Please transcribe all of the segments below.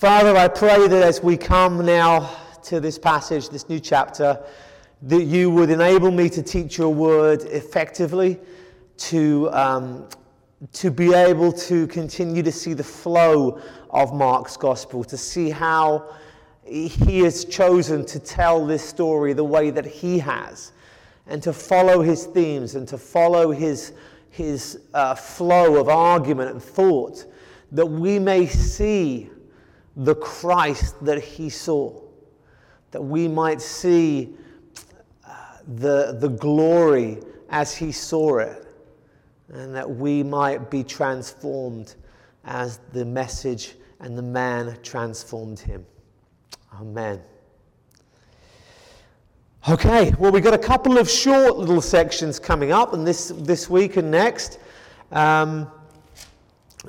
Father, I pray that as we come now to this passage, this new chapter, that you would enable me to teach your word effectively, to, um, to be able to continue to see the flow of Mark's gospel, to see how he has chosen to tell this story the way that he has, and to follow his themes and to follow his, his uh, flow of argument and thought, that we may see the Christ that he saw, that we might see uh, the, the glory as he saw it, and that we might be transformed as the message and the man transformed him. Amen. Okay, well, we've got a couple of short little sections coming up, and this, this week and next. Um,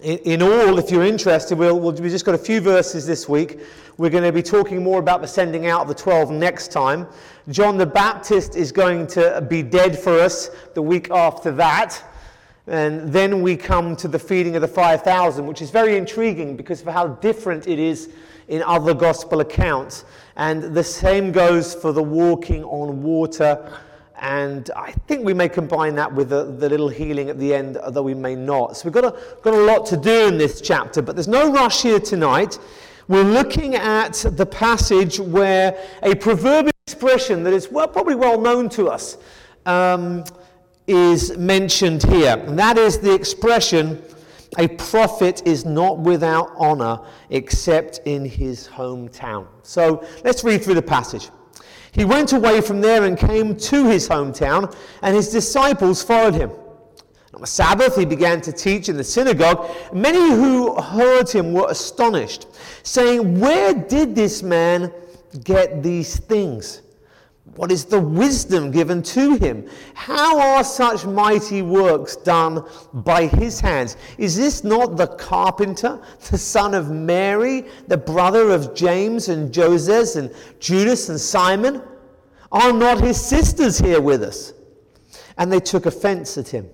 in, all, if you're interested, we'll, we just got a few verses this week. We're going to be talking more about the sending out of the 12 next time. John the Baptist is going to be dead for us the week after that. And then we come to the feeding of the 5,000, which is very intriguing because of how different it is in other gospel accounts. And the same goes for the walking on water and I think we may combine that with the, the, little healing at the end, although we may not. So we've got a, got a lot to do in this chapter, but there's no rush here tonight. We're looking at the passage where a proverbial expression that is well, probably well known to us um, is mentioned here. And that is the expression, a prophet is not without honor except in his hometown. So let's read through the passage. He went away from there and came to his hometown, and his disciples followed him. On the Sabbath, he began to teach in the synagogue. Many who heard him were astonished, saying, Where did this man get these things? What is the wisdom given to him? How are such mighty works done by his hands? Is this not the carpenter, the son of Mary, the brother of James and Joses and Judas and Simon? Are not his sisters here with us? And they took offense at him.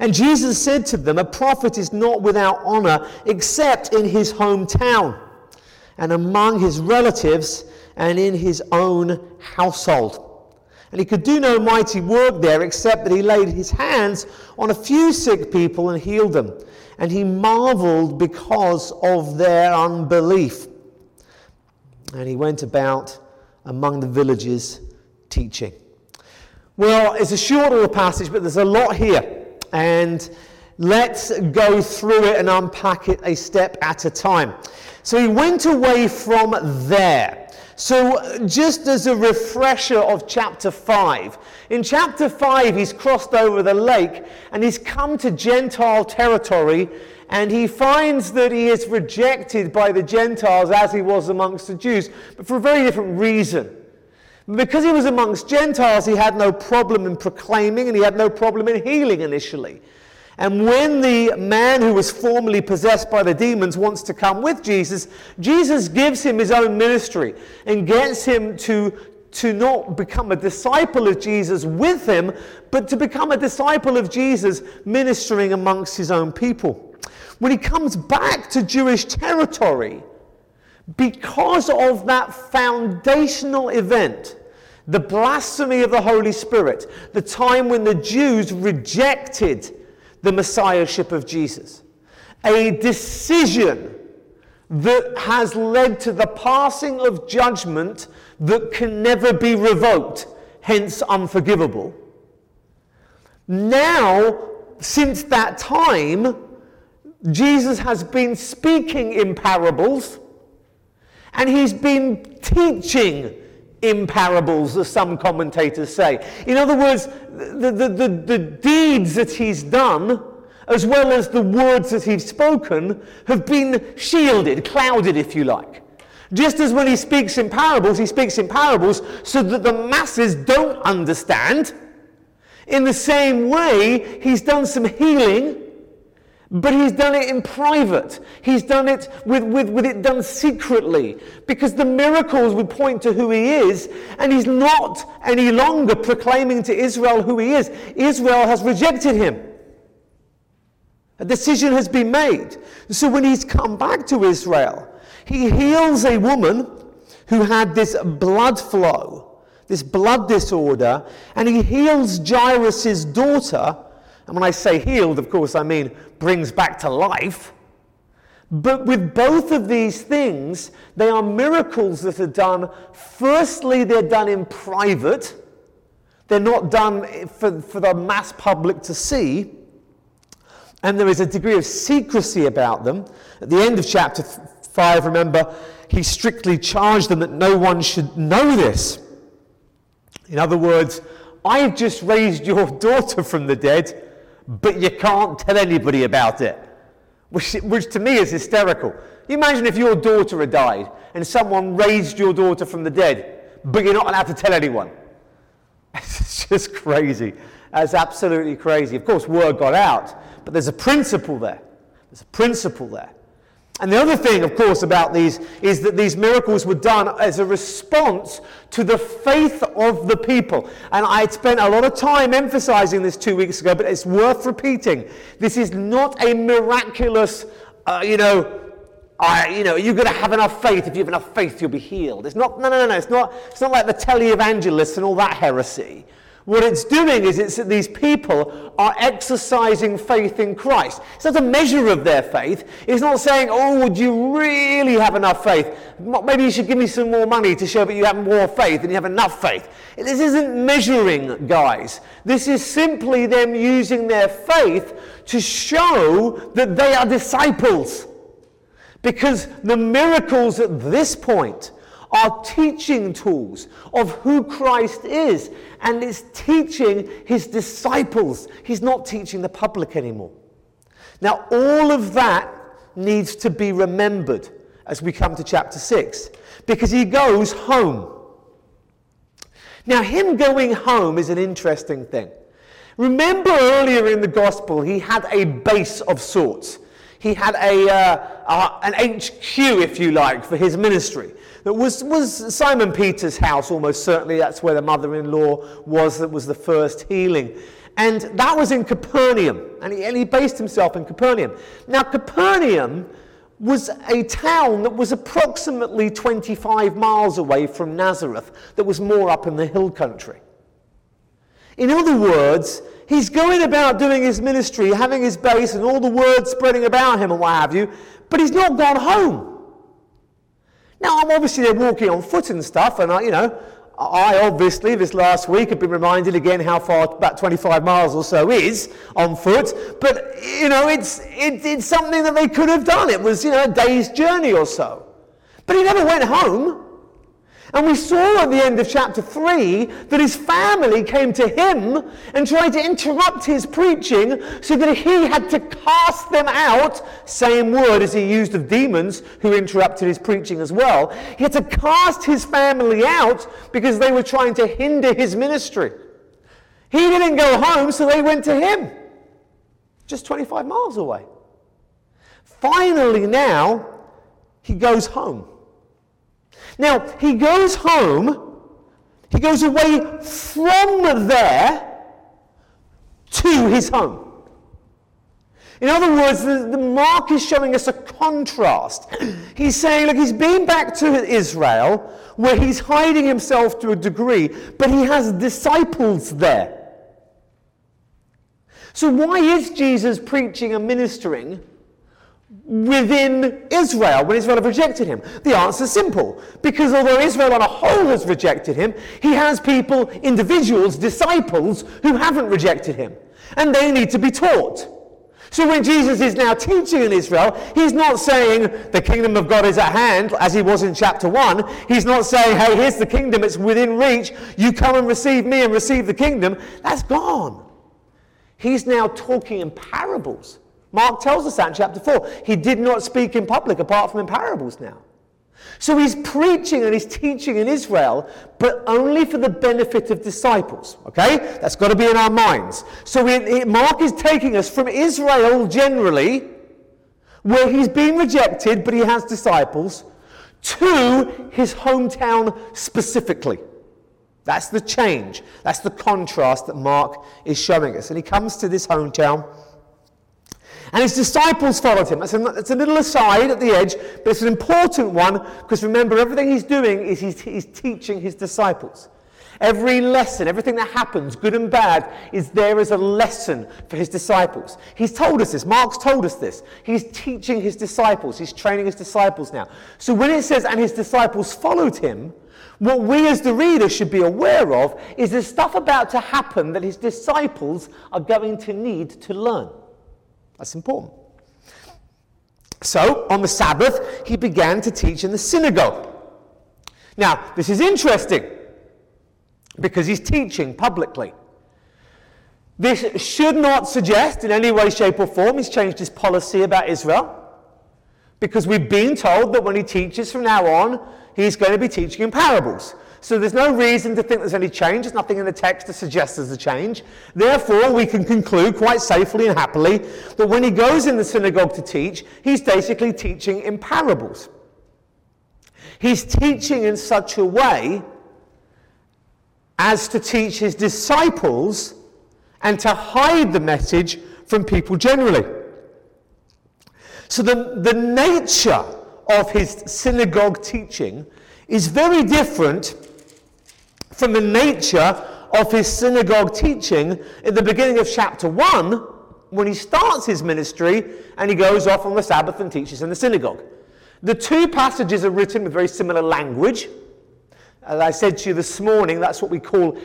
And Jesus said to them, A prophet is not without honor except in his hometown and among his relatives and in his own household. And he could do no mighty work there except that he laid his hands on a few sick people and healed them. And he marveled because of their unbelief. And he went about among the villages teaching. Well, it's a short little passage, but there's a lot here. And let's go through it and unpack it a step at a time. So he went away from there. So, just as a refresher of chapter 5, in chapter 5, he's crossed over the lake and he's come to Gentile territory and he finds that he is rejected by the Gentiles as he was amongst the Jews, but for a very different reason. Because he was amongst Gentiles, he had no problem in proclaiming and he had no problem in healing initially. And when the man who was formerly possessed by the demons wants to come with Jesus, Jesus gives him his own ministry and gets him to, to not become a disciple of Jesus with him, but to become a disciple of Jesus ministering amongst his own people. When he comes back to Jewish territory, because of that foundational event, the blasphemy of the Holy Spirit, the time when the Jews rejected the messiahship of Jesus. A decision that has led to the passing of judgment that can never be revoked, hence unforgivable. Now, since that time, Jesus has been speaking in parables and he's been teaching in parables, as some commentators say. In other words, the, the, the, the, deeds that he's done, as well as the words that he's spoken, have been shielded, clouded, if you like. Just as when he speaks in parables, he speaks in parables so that the masses don't understand. In the same way, he's done some healing but he's done it in private. He's done it with, with, with it done secretly because the miracles would point to who he is, and he's not any longer proclaiming to Israel who he is. Israel has rejected him. A decision has been made. So when he's come back to Israel, he heals a woman who had this blood flow, this blood disorder, and he heals Jairus' daughter. And when I say healed, of course, I mean brings back to life. But with both of these things, they are miracles that are done. Firstly, they're done in private, they're not done for, for the mass public to see. And there is a degree of secrecy about them. At the end of chapter 5, remember, he strictly charged them that no one should know this. In other words, I've just raised your daughter from the dead, but you can't tell anybody about it which, which to me is hysterical. You imagine if your daughter had died and someone raised your daughter from the dead, but you're not allowed to tell anyone. It's just crazy. That's absolutely crazy. Of course, word got out, but there's a principle there. There's a principle there. And the other thing, of course, about these is that these miracles were done as a response to the faith of the people. And I spent a lot of time emphasizing this two weeks ago, but it's worth repeating. This is not a miraculous, uh, you know, I, you know, you're going to have enough faith. If you have enough faith, you'll be healed. It's not, no, no, no, no. It's not, it's not like the televangelists and all that heresy. What it's doing is it's that these people are exercising faith in Christ. It's not a measure of their faith. It's not saying, oh, would you really have enough faith? Maybe you should give me some more money to show that you have more faith and you have enough faith. This isn't measuring, guys. This is simply them using their faith to show that they are disciples. Because the miracles at this point are teaching tools of who Christ is and is teaching his disciples. He's not teaching the public anymore. Now, all of that needs to be remembered as we come to chapter 6 because he goes home. Now, him going home is an interesting thing. Remember earlier in the gospel, he had a base of sorts. He had a, uh, uh, an HQ, if you like, for his ministry that was, was Simon Peter's house, almost certainly. That's where the mother in law was, that was the first healing. And that was in Capernaum. And he, and he based himself in Capernaum. Now, Capernaum was a town that was approximately 25 miles away from Nazareth, that was more up in the hill country. In other words, he's going about doing his ministry, having his base, and all the word spreading about him and what have you, but he's not gone home. Now, I'm obviously they're walking on foot and stuff, and I, you know, I obviously this last week have been reminded again how far about 25 miles or so is on foot. But you know, it's it, it's something that they could have done. It was you know a day's journey or so. But he never went home. And we saw at the end of chapter 3 that his family came to him and tried to interrupt his preaching so that he had to cast them out. Same word as he used of demons who interrupted his preaching as well. He had to cast his family out because they were trying to hinder his ministry. He didn't go home, so they went to him. Just 25 miles away. Finally, now, he goes home. Now, he goes home, he goes away from there to his home. In other words, the, the, Mark is showing us a contrast. He's saying, look, he's been back to Israel where he's hiding himself to a degree, but he has disciples there. So, why is Jesus preaching and ministering within Israel when Israel have rejected him? The answer is simple. Because although Israel on a whole has rejected him, he has people, individuals, disciples who haven't rejected him. And they need to be taught. So when Jesus is now teaching in Israel, he's not saying the kingdom of God is at hand, as he was in chapter 1. He's not saying, hey, here's the kingdom, it's within reach. You come and receive me and receive the kingdom. That's gone. He's now talking in parables. Mark tells us that in chapter 4. He did not speak in public apart from in parables now. So he's preaching and he's teaching in Israel, but only for the benefit of disciples. Okay? That's got to be in our minds. So we, Mark is taking us from Israel generally, where he's been rejected, but he has disciples, to his hometown specifically. That's the change. That's the contrast that Mark is showing us. And he comes to this hometown And his disciples followed him. That's a, that's a little aside at the edge, but it's an important one because remember, everything he's doing is he's, he's teaching his disciples. Every lesson, everything that happens, good and bad, is there as a lesson for his disciples. He's told us this. Mark's told us this. He's teaching his disciples. He's training his disciples now. So when it says, and his disciples followed him, what we as the reader should be aware of is there's stuff about to happen that his disciples are going to need to learn. That's important. So, on the Sabbath, he began to teach in the synagogue. Now, this is interesting because he's teaching publicly. This should not suggest in any way, shape, or form he's changed his policy about Israel because we've been told that when he teaches from now on, he's going to be teaching in parables. So there's no reason to think there's any change. There's nothing in the text to suggest there's a change. Therefore, we can conclude quite safely and happily that when he goes in the synagogue to teach, he's basically teaching in parables. He's teaching in such a way as to teach his disciples and to hide the message from people generally. So the, the nature of his synagogue teaching is very different from the nature of his synagogue teaching in the beginning of chapter 1 when he starts his ministry and he goes off on the Sabbath and teaches in the synagogue. The two passages are written with very similar language. As I said to you this morning, that's what we call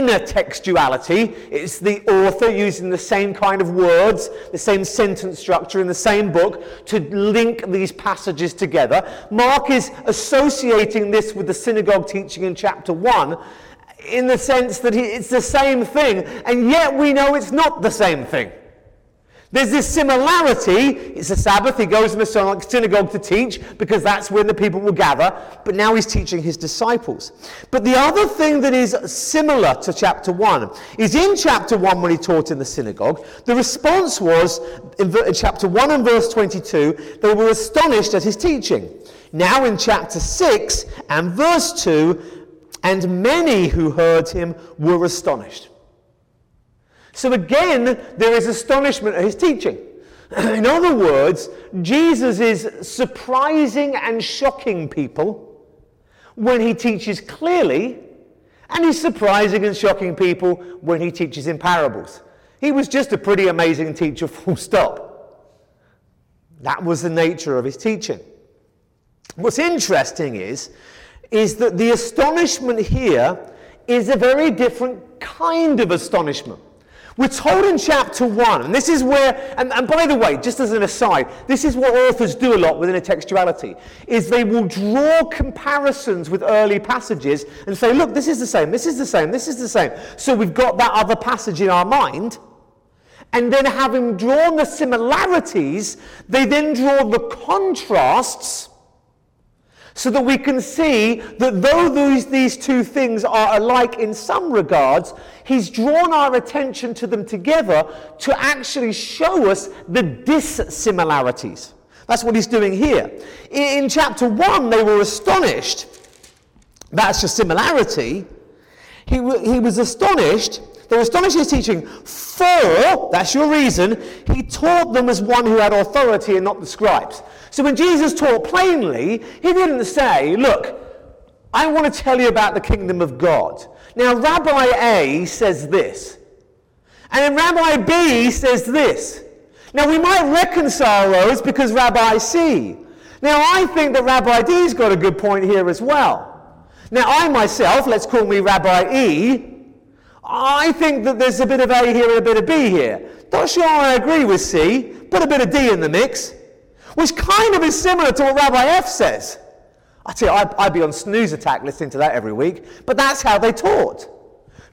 intertextuality. It's the author using the same kind of words, the same sentence structure in the same book to link these passages together. Mark is associating this with the synagogue teaching in chapter 1 in the sense that it's the same thing, and yet we know it's not the same thing. There's this similarity. It's a Sabbath. He goes in the synagogue to teach because that's when the people will gather. But now he's teaching his disciples. But the other thing that is similar to chapter 1 is in chapter 1 when he taught in the synagogue, the response was in chapter 1 and verse 22, they were astonished at his teaching. Now in chapter 6 and verse 2, and many who heard him were astonished. So again, there is astonishment at his teaching. In other words, Jesus is surprising and shocking people when he teaches clearly, and he's surprising and shocking people when he teaches in parables. He was just a pretty amazing teacher, full stop. That was the nature of his teaching. What's interesting is, is that the astonishment here is a very different kind of astonishment. We're told in chapter 1, and this is where, and, and, by the way, just as an aside, this is what authors do a lot intertextuality, is they will draw comparisons with early passages and say, look, this is the same, this is the same, this is the same. So we've got that other passage in our mind. And then having drawn the similarities, they then draw the contrasts so that we can see that though these, these two things are alike in some regards, he's drawn our attention to them together to actually show us the dissimilarities. That's what he's doing here. In, in chapter 1, they were astonished. That's a similarity. He, he was astonished they were astonished at his teaching, for, that's your reason, he taught them as one who had authority and not the scribes. So when Jesus taught plainly, he didn't say, Look, I want to tell you about the kingdom of God. Now, Rabbi A says this, and then Rabbi B says this. Now, we might reconcile those because Rabbi C. Now, I think that Rabbi D's got a good point here as well. Now, I myself, let's call me Rabbi E, I think that there's a bit of A here and a bit of B here. Not sure I agree with C. Put a bit of D in the mix, which kind of is similar to what Rabbi F says. I tell you, I'd, I'd be on snooze attack listening to that every week, but that's how they taught.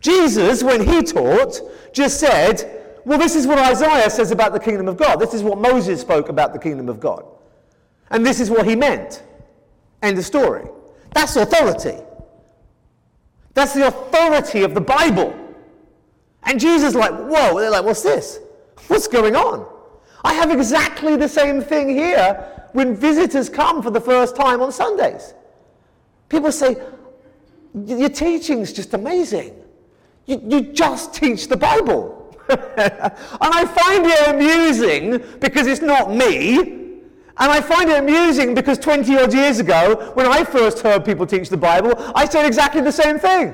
Jesus, when he taught, just said, well, this is what Isaiah says about the kingdom of God. This is what Moses spoke about the kingdom of God. And this is what he meant. End of story. That's authority. That's the authority of the Bible. And Jesus like, whoa, they're like, what's this? What's going on? I have exactly the same thing here when visitors come for the first time on Sundays. People say, your teaching's just amazing. You, you just teach the Bible. and I find it amusing because it's not me. And I find it amusing because 20 odd years ago, when I first heard people teach the Bible, I said exactly the same thing.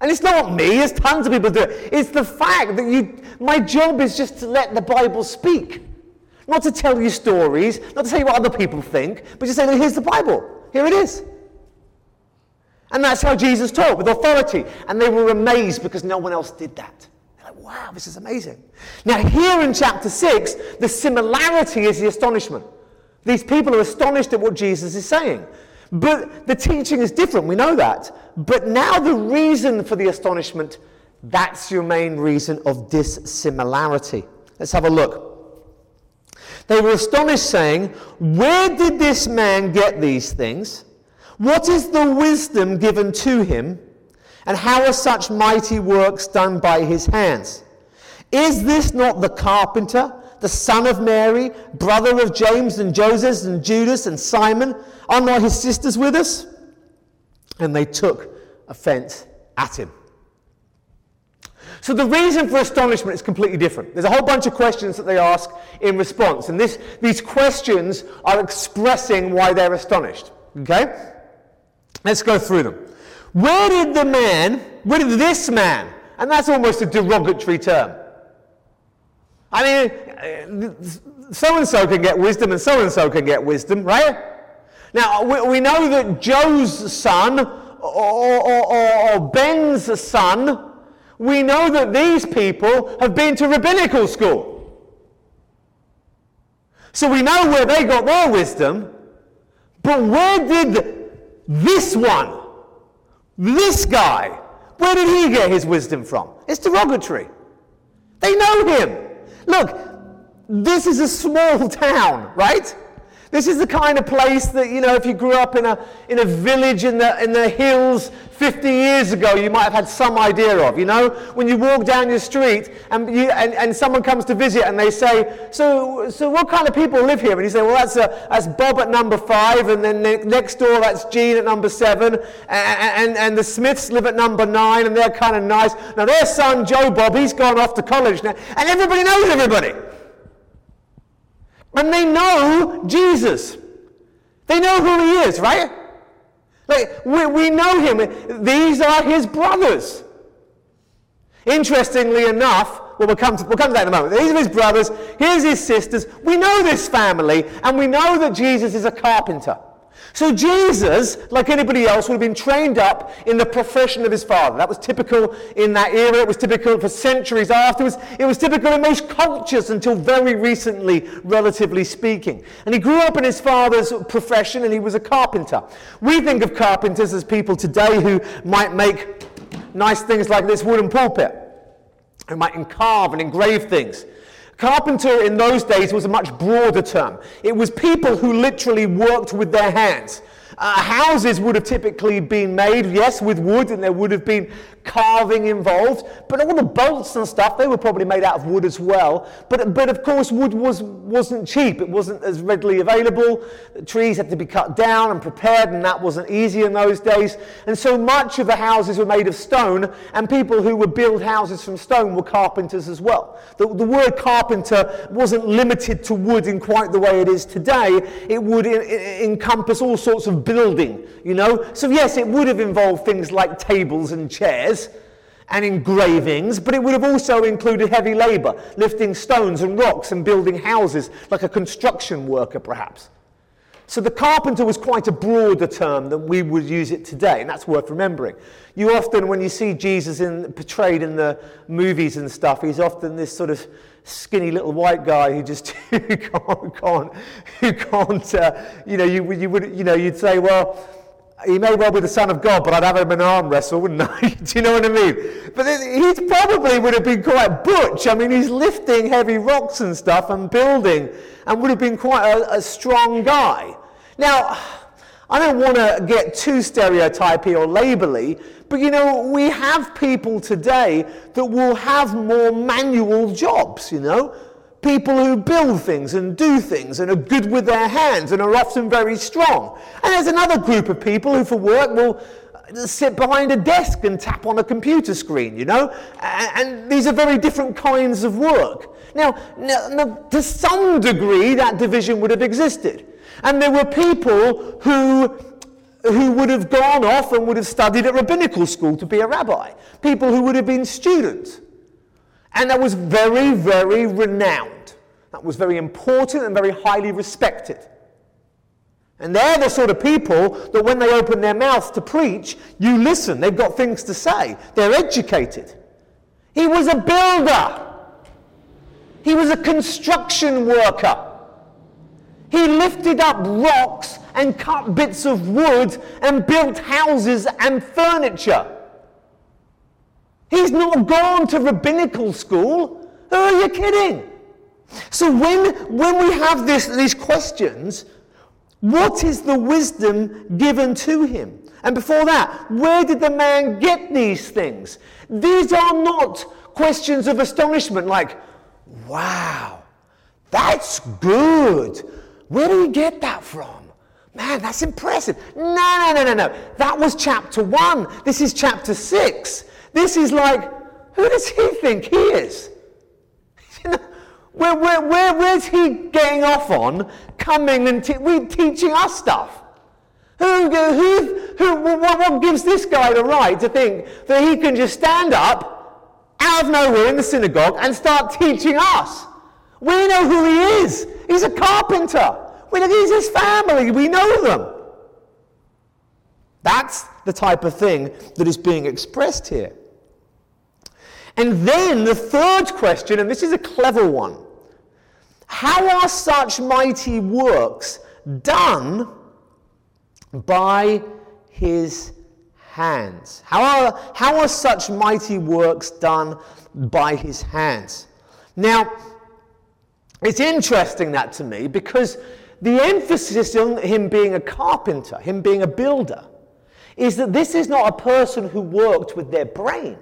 And it's not me, it's tons of people do it. It's the fact that you, my job is just to let the Bible speak. Not to tell you stories, not to tell you what other people think, but just say, here's the Bible. Here it is. And that's how Jesus taught, with authority. And they were amazed because no one else did that. They're like, wow, this is amazing. Now, here in chapter 6, the similarity is the astonishment. These people are astonished at what Jesus is saying. But the teaching is different, we know that. But now the reason for the astonishment, that's your main reason of dissimilarity. Let's have a look. They were astonished, saying, Where did this man get these things? What is the wisdom given to him? And how are such mighty works done by his hands? Is this not the carpenter, the son of Mary, brother of James and Joses and Judas and Simon? Are not his sisters with us? And they took offense at him. So the reason for astonishment is completely different. There's a whole bunch of questions that they ask in response, and this, these questions are expressing why they're astonished. Okay? Let's go through them. Where did the man, where did this man, and that's almost a derogatory term. I mean, so and so can get wisdom and so and so can get wisdom, right? Now, we, we know that Joe's son or, or, or, or Ben's son, we know that these people have been to rabbinical school. So we know where they got their wisdom, but where did this one, this guy, where did he get his wisdom from? It's derogatory. They know him. Look, this is a small town, right? This is the kind of place that, you know, if you grew up in a, in a village in the, in the hills 50 years ago, you might have had some idea of. You know, when you walk down your street and, you, and, and someone comes to visit and they say, so, so what kind of people live here? And you say, well, that's, a, that's Bob at number five, and then next door that's Jean at number seven, and, and, and the Smiths live at number nine, and they're kind of nice. Now, their son, Joe Bob, he's gone off to college now, and everybody knows everybody. And they know Jesus. They know who he is, right? Like, we, we know him. These are his brothers. Interestingly enough, well, we'll come, to, we'll come to that in a moment. These are his brothers. Here's his sisters. We know this family, and we know that Jesus is a carpenter. So Jesus, like anybody else, would have been trained up in the profession of his father. That was typical in that era. It was typical for centuries afterwards. It was typical in most cultures until very recently, relatively speaking. And he grew up in his father's profession and he was a carpenter. We think of carpenters as people today who might make nice things like this wooden pulpit, who might carve and engrave things. Carpenter in those days was a much broader term. It was people who literally worked with their hands. Uh, houses would have typically been made, yes, with wood, and there would have been carving involved. But all the bolts and stuff, they were probably made out of wood as well. But, but of course, wood was, wasn't cheap. It wasn't as readily available. The trees had to be cut down and prepared, and that wasn't easy in those days. And so much of the houses were made of stone, and people who would build houses from stone were carpenters as well. The, the word carpenter wasn't limited to wood in quite the way it is today. It would in, in, encompass all sorts of building, you know. So yes, it would have involved things like tables and chairs and engravings, but it would have also included heavy labor, lifting stones and rocks and building houses, like a construction worker perhaps. So the carpenter was quite a broader term than we would use it today, and that's worth remembering. You often, when you see Jesus in, portrayed in the movies and stuff, he's often this sort of skinny little white guy who just who can't, can't, who can't uh, you know, you, you would, you know, you'd say, well, he may well be the son of God, but I'd have him in an arm wrestle, wouldn't I? Do you know what I mean? But he probably would have been quite butch. I mean, he's lifting heavy rocks and stuff and building and would have been quite a, a strong guy. Now, I don't want to get too stereotypy or labely, but you know, we have people today that will have more manual jobs, you know people who build things and do things and are good with their hands and are often very strong. And there's another group of people who, for work, will sit behind a desk and tap on a computer screen, you know? And, and these are very different kinds of work. Now, now, now, to some degree, that division would have existed. And there were people who, who would have gone off and would have studied at rabbinical school to be a rabbi, people who would have been students. And that was very, very renowned. That was very important and very highly respected. And they're the sort of people that when they open their mouth to preach, you listen. They've got things to say. They're educated. He was a builder. He was a construction worker. He lifted up rocks and cut bits of wood and built houses and furniture. He's not gone to rabbinical school. Are you kidding? So when, when we have this, these questions, what is the wisdom given to him? And before that, where did the man get these things? These are not questions of astonishment like, wow, that's good. Where do you get that from? Man, that's impressive. No, no, no, no, no. That was chapter one. This is chapter six. This is like, who does he think he is? where, where, where, where's he getting off on coming and te- teaching us stuff? Who, who, who, what, what gives this guy the right to think that he can just stand up out of nowhere in the synagogue and start teaching us. We know who he is. He's a carpenter. We know he's his family. We know them. That's the type of thing that is being expressed here. And then the third question, and this is a clever one how are such mighty works done by his hands. How are, how are such mighty works done by his hands? Now, it's interesting that to me because the emphasis on him being a carpenter, him being a builder, is that this is not a person who worked with their brain.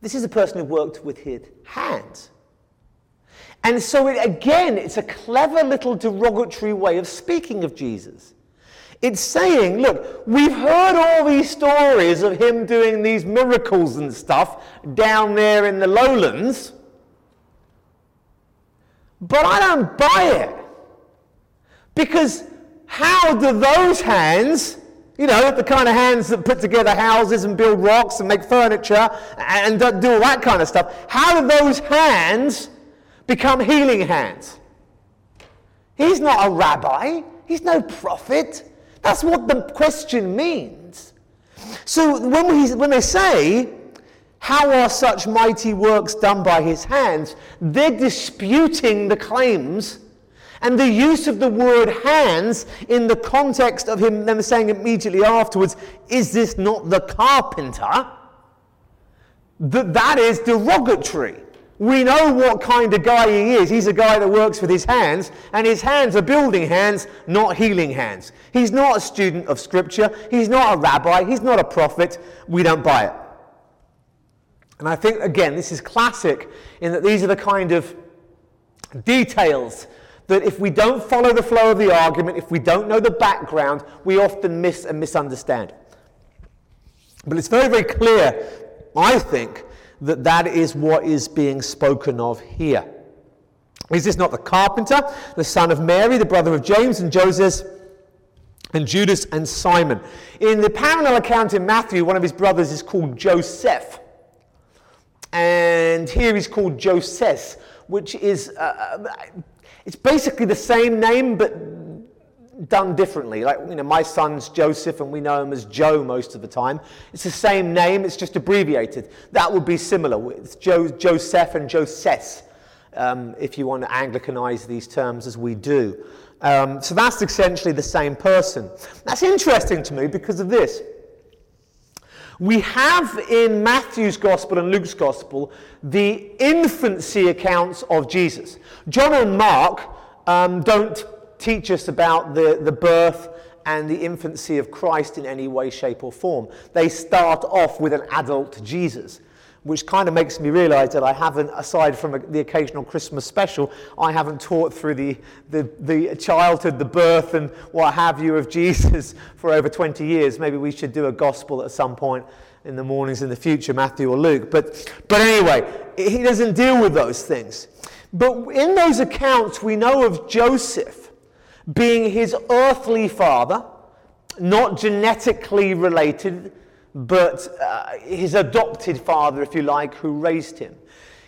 This is a person who worked with his hands. And so, it, again, it's a clever little derogatory way of speaking of Jesus. It's saying, look, we've heard all these stories of him doing these miracles and stuff down there in the lowlands, but I don't buy it. Because how do those hands, you know, the kind of hands that put together houses and build rocks and make furniture and do all that kind of stuff, how do those hands become healing hands? He's not a rabbi, he's no prophet. That's what the question means. So when, we, when they say, How are such mighty works done by his hands? they're disputing the claims and the use of the word hands in the context of him them saying immediately afterwards, Is this not the carpenter? That, that is derogatory. We know what kind of guy he is. He's a guy that works with his hands, and his hands are building hands, not healing hands. He's not a student of Scripture. He's not a rabbi. He's not a prophet. We don't buy it. And I think, again, this is classic in that these are the kind of details that if we don't follow the flow of the argument, if we don't know the background, we often miss and misunderstand. But it's very, very clear, I think, that that is what is being spoken of here. Is this not the carpenter, the son of Mary, the brother of James and Joses, and Judas and Simon? In the parallel account in Matthew, one of his brothers is called Joseph. And here he's called Joses, which is, uh, uh it's basically the same name, but done differently. Like, you know, my son's Joses and we know him as Joe most of the time. It's the same name, it's just abbreviated. That would be similar. It's jo- Joseph and Joseph, um, if you want to Anglicanize these terms as we do. Um, so that's essentially the same person. That's interesting to me because of this. We have in Matthew's Gospel and Luke's Gospel the infancy accounts of Jesus. John and Mark um, don't teach us about the, the birth and the infancy of Christ in any way, shape, or form. They start off with an adult Jesus. Which kind of makes me realize that I haven't, aside from the occasional Christmas special, I haven't taught through the, the, the childhood, the birth, and what have you of Jesus for over 20 years. Maybe we should do a gospel at some point in the mornings in the future, Matthew or Luke. But, but anyway, he doesn't deal with those things. But in those accounts, we know of Joseph being his earthly father, not genetically related but uh, his adopted father, if you like, who raised him.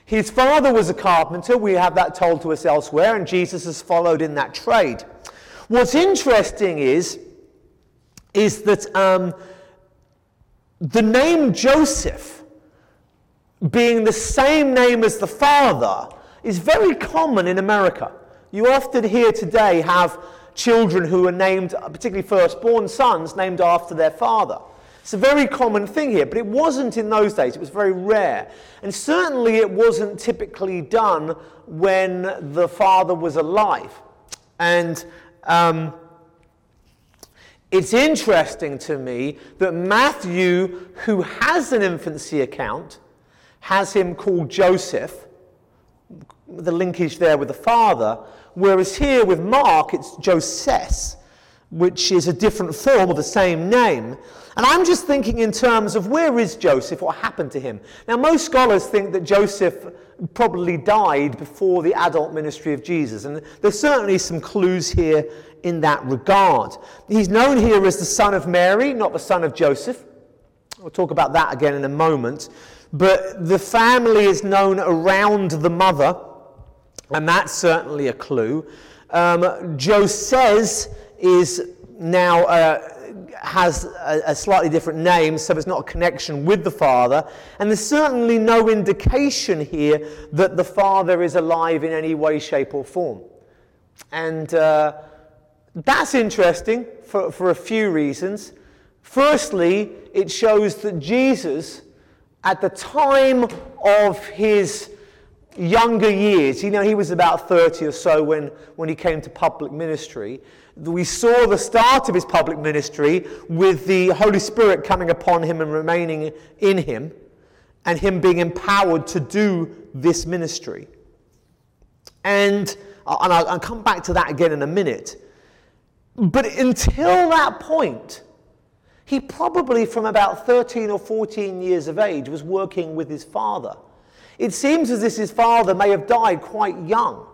His father was a carpenter. We have that told to us elsewhere, and Jesus has followed in that trade. What's interesting is, is that um, the name Joseph, being the same name as the father, is very common in America. You often hear today have children who are named, particularly firstborn sons, named after their father. It's a very common thing here, but it wasn't in those days. It was very rare. And certainly it wasn't typically done when the father was alive. And um, it's interesting to me that Matthew, who has an infancy account, has him called Joseph, the linkage there with the father, whereas here with Mark it's Joses, which is a different form of the same name. And I'm just thinking in terms of where is Joseph? What happened to him? Now, most scholars think that Joseph probably died before the adult ministry of Jesus. And there's certainly some clues here in that regard. He's known here as the son of Mary, not the son of Joseph. We'll talk about that again in a moment. But the family is known around the mother, and that's certainly a clue. Um, Joses is now. Uh, has a, a, slightly different name, so there's not a connection with the Father. And there's certainly no indication here that the Father is alive in any way, shape, or form. And uh, that's interesting for, for a few reasons. Firstly, it shows that Jesus, at the time of his younger years, you know, he was about 30 or so when, when he came to public ministry we saw the start of his public ministry with the Holy Spirit coming upon him and remaining in him, and him being empowered to do this ministry. And, and I'll, I'll come back to that again in a minute. But until that point, he probably, from about 13 or 14 years of age, was working with his father. It seems as if his father may have died quite young,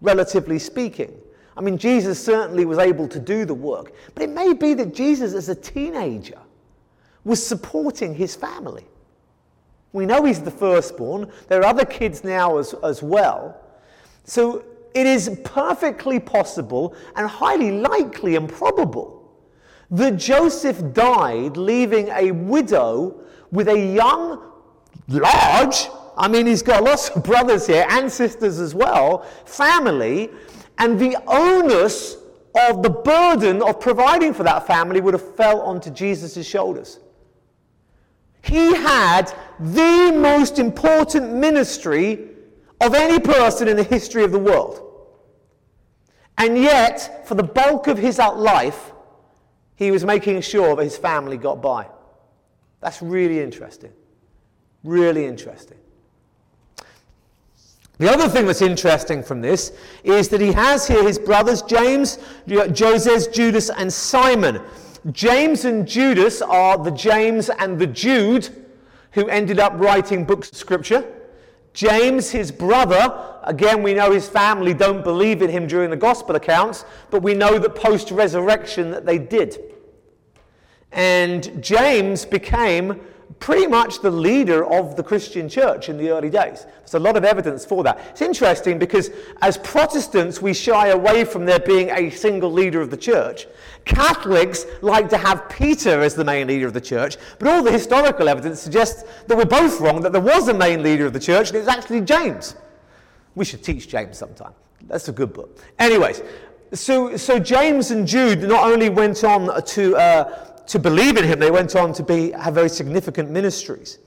relatively speaking. I mean, Jesus certainly was able to do the work, but it may be that Jesus, as a teenager, was supporting his family. We know he's the firstborn. There are other kids now as, as well. So it is perfectly possible and highly likely and probable that Joseph died leaving a widow with a young, large, I mean, he's got lots of brothers here and sisters as well, family and the onus of the burden of providing for that family would have fell onto Jesus' shoulders. He had the most important ministry of any person in the history of the world. And yet, for the bulk of his life, he was making sure that his family got by. That's really interesting. Really interesting. The other thing that's interesting from this is that he has here his brothers James, Joses, Judas, and Simon. James and Judas are the James and the Jude who ended up writing books of scripture. James, his brother, again, we know his family don't believe in him during the gospel accounts, but we know that post resurrection that they did. And James became pretty much the leader of the Christian church in the early days. There's a lot of evidence for that. It's interesting because as Protestants, we shy away from there being a single leader of the church. Catholics like to have Peter as the main leader of the church, but all the historical evidence suggests that we're both wrong, that there was a main leader of the church, and it was actually James. We should teach James sometime. That's a good book. Anyways, so, so James and Jude not only went on to uh, to believe in him, they went on to be, have very significant ministries.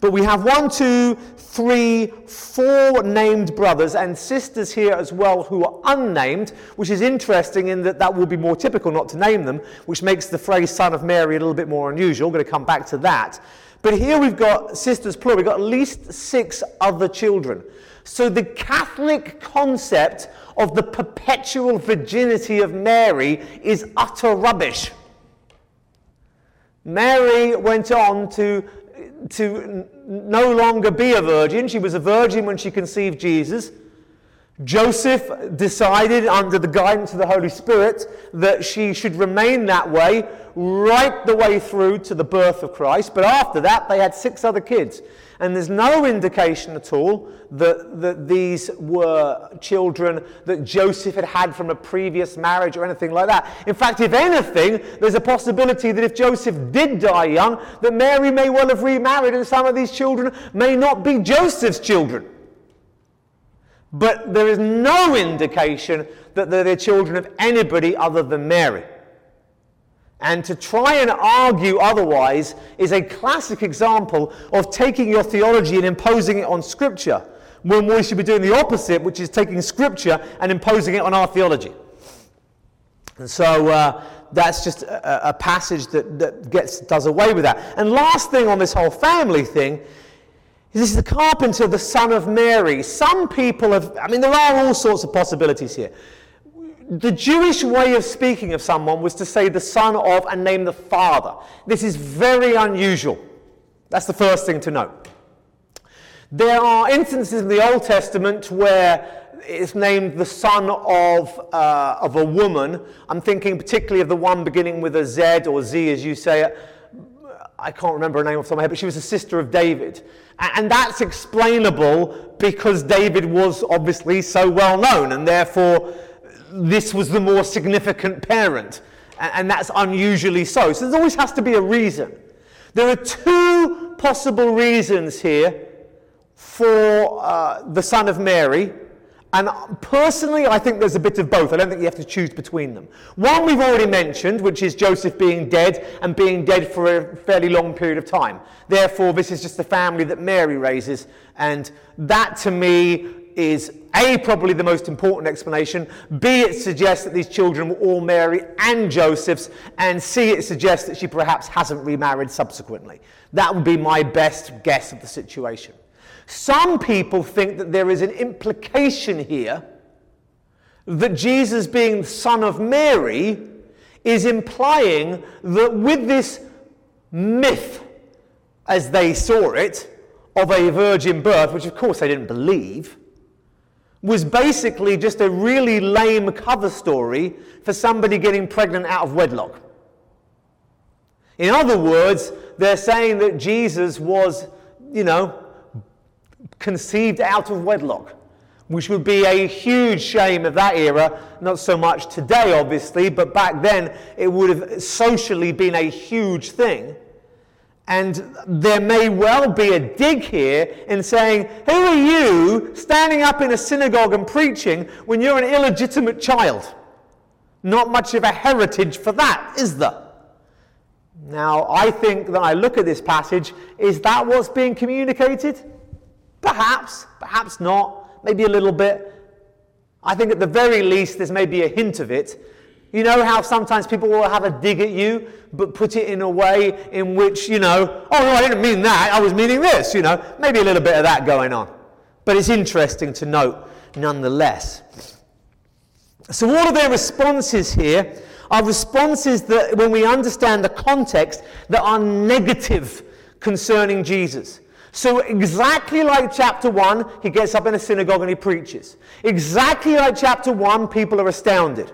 But we have one, two, three, four named brothers and sisters here as well who are unnamed, which is interesting in that that will be more typical not to name them, which makes the phrase son of Mary a little bit more unusual. I'm going to come back to that. But here we've got sisters plural, we've got at least six other children. So the Catholic concept of the perpetual virginity of Mary is utter rubbish. Mary went on to, to no longer be a virgin. She was a virgin when she conceived Jesus. Joseph decided, under the guidance of the Holy Spirit, that she should remain that way right the way through to the birth of Christ. But after that, they had six other kids. And there's no indication at all that, that these were children that Joseph had had from a previous marriage or anything like that. In fact, if anything, there's a possibility that if Joseph did die young, that Mary may well have remarried and some of these children may not be Joseph's children. But there is no indication that they're the children of anybody other than Mary. And to try and argue otherwise is a classic example of taking your theology and imposing it on Scripture, when we should be doing the opposite, which is taking Scripture and imposing it on our theology. And so uh, that's just a, a passage that, that gets, does away with that. And last thing on this whole family thing this is the carpenter, the son of Mary. Some people have, I mean, there are all sorts of possibilities here. The Jewish way of speaking of someone was to say the son of and name the father. This is very unusual. That's the first thing to note. There are instances in the Old Testament where it's named the son of, uh, of a woman. I'm thinking particularly of the one beginning with a Z or Z as you say it. I can't remember her name off the top of my head, but she was a sister of David. And that's explainable because David was obviously so well known, and therefore this was the more significant parent. And that's unusually so. So there always has to be a reason. There are two possible reasons here for uh, the son of Mary and personally, I think there's a bit of both. I don't think you have to choose between them. One we've already mentioned, which is Joseph being dead and being dead for a fairly long period of time. Therefore, this is just the family that Mary raises. And that to me is A, probably the most important explanation. B, it suggests that these children were all Mary and Joseph's. And C, it suggests that she perhaps hasn't remarried subsequently. That would be my best guess of the situation. Some people think that there is an implication here that Jesus, being the son of Mary, is implying that with this myth, as they saw it, of a virgin birth, which of course they didn't believe, was basically just a really lame cover story for somebody getting pregnant out of wedlock. In other words, they're saying that Jesus was, you know, conceived out of wedlock, which would be a huge shame of that era. Not so much today, obviously, but back then it would have socially been a huge thing. And there may well be a dig here in saying, Who are you standing up in a synagogue and preaching when you're an illegitimate child? Not much of a heritage for that, is there? Now, I think that I look at this passage, is that what's being communicated? Perhaps, perhaps not, maybe a little bit. I think at the very least there's maybe a hint of it. You know how sometimes people will have a dig at you, but put it in a way in which, you know, oh no, I didn't mean that, I was meaning this, you know. Maybe a little bit of that going on. But it's interesting to note nonetheless. So, all of their responses here are responses that, when we understand the context, that are negative concerning Jesus. So, exactly like chapter 1, he gets up in a synagogue and he preaches. Exactly like chapter 1, people are astounded.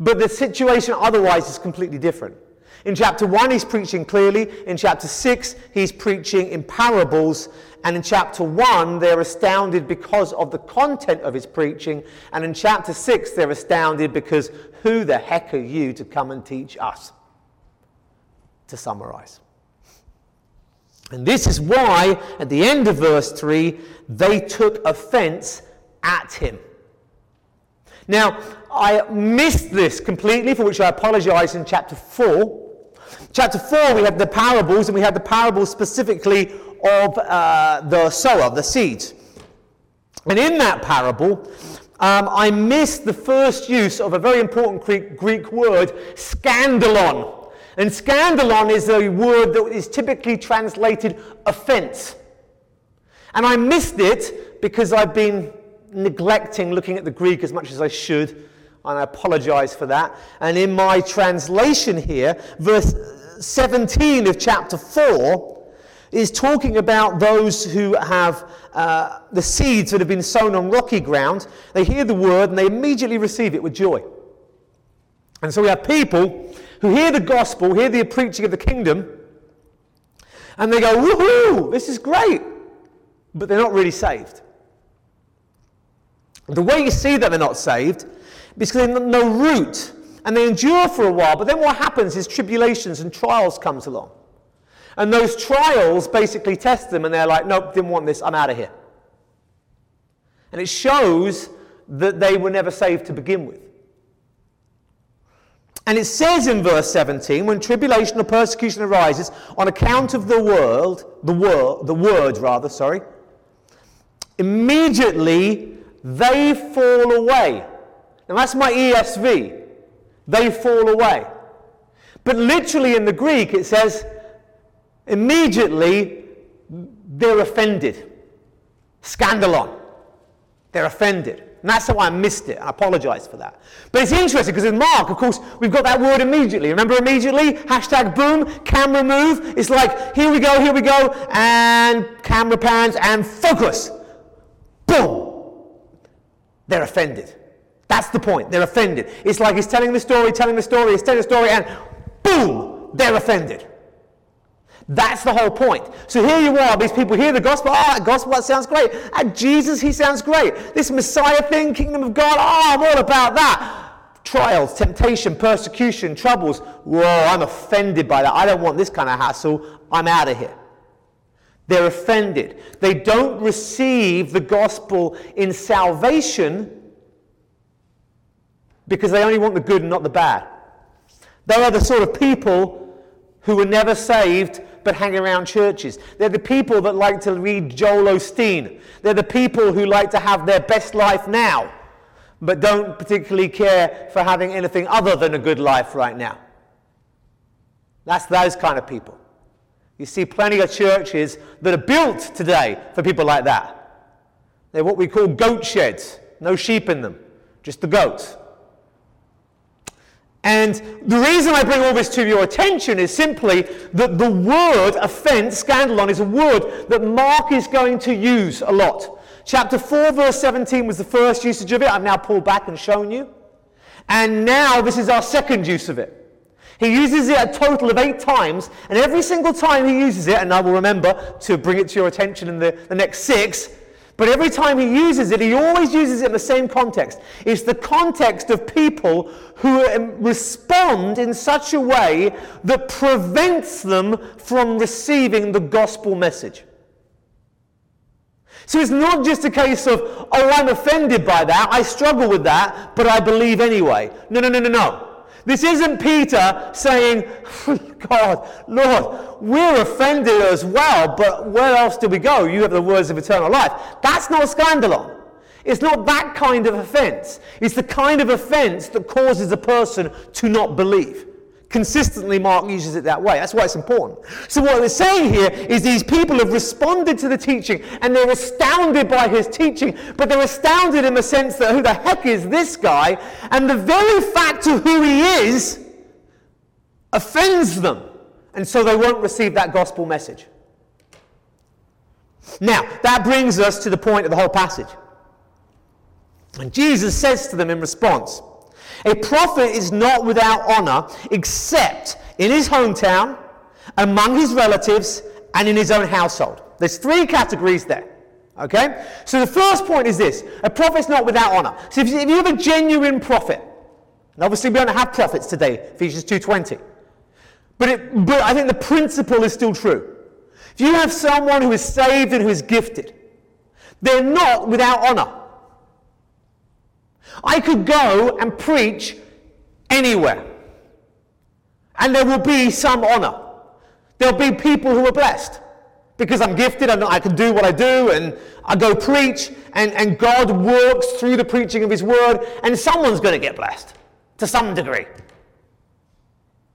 But the situation otherwise is completely different. In chapter 1, he's preaching clearly. In chapter 6, he's preaching in parables. And in chapter 1, they're astounded because of the content of his preaching. And in chapter 6, they're astounded because who the heck are you to come and teach us? To summarize. And this is why, at the end of verse 3, they took offense at him. Now, I missed this completely, for which I apologize in chapter 4. Chapter 4, we had the parables, and we had the parables specifically of uh, the sower, the seeds. And in that parable, um, I missed the first use of a very important Greek, Greek word, scandalon. And scandalon is a word that is typically translated offense. And I missed it because I've been neglecting looking at the Greek as much as I should, and I apologize for that. And in my translation here, verse 17 of chapter 4 is talking about those who have uh, the seeds that have been sown on rocky ground. They hear the word and they immediately receive it with joy. And so we have people who hear the gospel, hear the preaching of the kingdom, and they go, woohoo, this is great, but they're not really saved. The way you see that they're not saved is because they have no root and they endure for a while, but then what happens is tribulations and trials comes along. And those trials basically test them and they're like, nope, didn't want this, I'm out of here. And it shows that they were never saved to begin with. And it says in verse 17, when tribulation or persecution arises on account of the world, the word, the word rather, sorry, immediately they fall away. Now that's my ESV. They fall away. But literally in the Greek it says, immediately they're offended. Scandalon. They're offended. And that's how I missed it. I apologize for that. But it's interesting because in Mark, of course, we've got that word immediately. Remember immediately? Hashtag boom, camera move. It's like, here we go, here we go, and camera pans and focus. Boom. They're offended. That's the point. They're offended. It's like he's telling the story, telling the story, he's telling the story, and boom, they're offended. That's the whole point. So here you are, these people hear the gospel. Ah, oh, gospel, that sounds great. And Jesus, he sounds great. This Messiah thing, kingdom of God, oh, I'm all about that. Trials, temptation, persecution, troubles. Whoa, I'm offended by that. I don't want this kind of hassle. I'm out of here. They're offended. They don't receive the gospel in salvation because they only want the good and not the bad. They are the sort of people who were never saved but hang around churches. They're the people that like to read Joel Osteen. They're the people who like to have their best life now, but don't particularly care for having anything other than a good life right now. That's those kind of people. You see plenty of churches that are built today for people like that. They're what we call goat sheds. No sheep in them, just the goats. And the reason I bring all this to your attention is simply that the word offense, scandalon, is a word that Mark is going to use a lot. Chapter 4, verse 17 was the first usage of it. I've now pulled back and shown you. And now this is our second use of it. He uses it a total of eight times, and every single time he uses it, and I will remember to bring it to your attention in the, the next six, but every time he uses it, he always uses it in the same context. It's the context of people who respond in such a way that prevents them from receiving the gospel message. So it's not just a case of, oh, I'm offended by that, I struggle with that, but I believe anyway. No, no, no, no, no. This isn't Peter saying, God, Lord, we're offended as well, but where else do we go? You have the words of eternal life. That's not scandalon. It's not that kind of offense. It's the kind of offense that causes a person to not believe. Consistently, Mark uses it that way. That's why it's important. So, what we're saying here is these people have responded to the teaching and they're astounded by his teaching, but they're astounded in the sense that who the heck is this guy? And the very fact of who he is offends them. And so they won't receive that gospel message. Now, that brings us to the point of the whole passage. And Jesus says to them in response, a prophet is not without honor except in his hometown, among his relatives, and in his own household. There's three categories there. Okay? So the first point is this a prophet's not without honor. So if you have a genuine prophet, and obviously we don't have prophets today, Ephesians 2.20. But, it, but I think the principle is still true. If you have someone who is saved and who is gifted, they're not without honor. I could go and preach anywhere, and there will be some honor. There'll be people who are blessed because I'm gifted and I can do what I do, and I go preach, and, and God works through the preaching of His word, and someone's going to get blessed to some degree.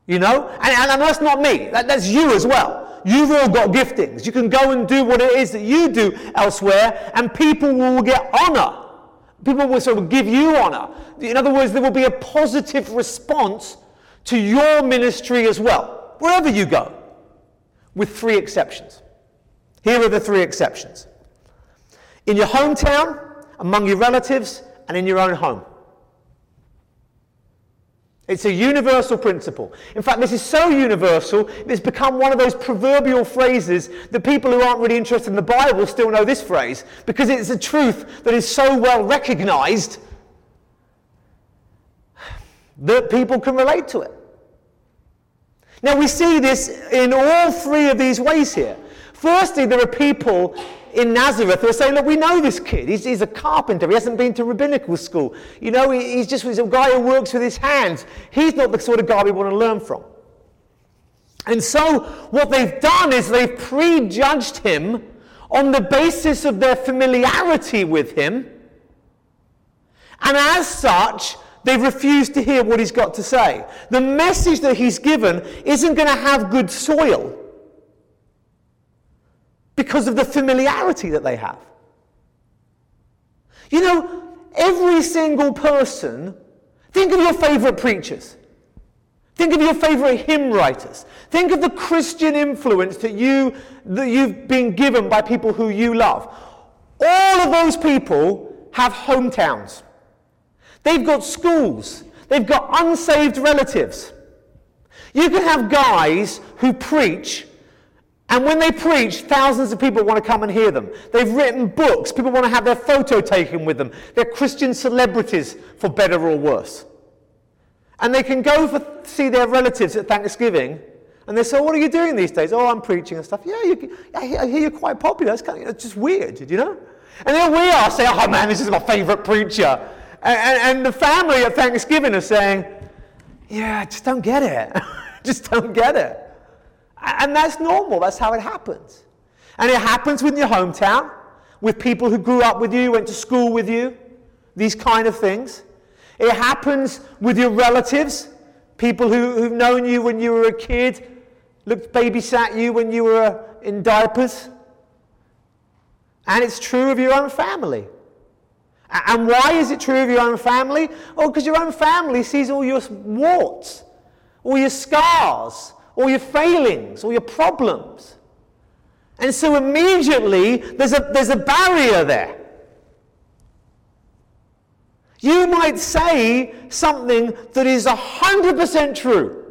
You know? And, and, that's not me, that, that's you as well. You've all got giftings. You can go and do what it is that you do elsewhere, and people will get honor. People will of give you honor. In other words, there will be a positive response to your ministry as well, wherever you go, with three exceptions. Here are the three exceptions in your hometown, among your relatives, and in your own home. It's a universal principle. In fact, this is so universal, it's become one of those proverbial phrases that people who aren't really interested in the Bible still know this phrase because it's a truth that is so well recognized that people can relate to it. Now, we see this in all three of these ways here. Firstly, there are people in Nazareth who are saying, Look, we know this kid. He's, he's a carpenter. He hasn't been to rabbinical school. You know, he, he's just he's a guy who works with his hands. He's not the sort of guy we want to learn from. And so, what they've done is they've prejudged him on the basis of their familiarity with him. And as such, they've refused to hear what he's got to say. The message that he's given isn't going to have good soil because of the familiarity that they have. You know, every single person, think of your favorite preachers. Think of your favorite hymn writers. Think of the Christian influence that, you, that you've been given by people who you love. All of those people have hometowns. They've got schools. They've got unsaved relatives. You can have guys who preach and when they preach, thousands of people want to come and hear them. They've written books. People want to have their photo taken with them. They're Christian celebrities, for better or worse. And they can go for, see their relatives at Thanksgiving, and they say, What are you doing these days? Oh, I'm preaching and stuff. Yeah, you, I hear you're quite popular. It's, kind of, it's just weird, you know? And then we are saying, Oh man, this is my favorite preacher. And, and, and the family at Thanksgiving are saying, Yeah, I just don't get it. just don't get it. And that's normal, that's how it happens. And it happens with your hometown, with people who grew up with you, went to school with you, these kind of things. It happens with your relatives, people who, who've known you when you were a kid, looked, babysat you when you were uh, in diapers. And it's true of your own family. And why is it true of your own family? Oh, because your own family sees all your warts, all your scars, or your failings or your problems. And so immediately there's a, there's a barrier there. You might say something that is 100% true.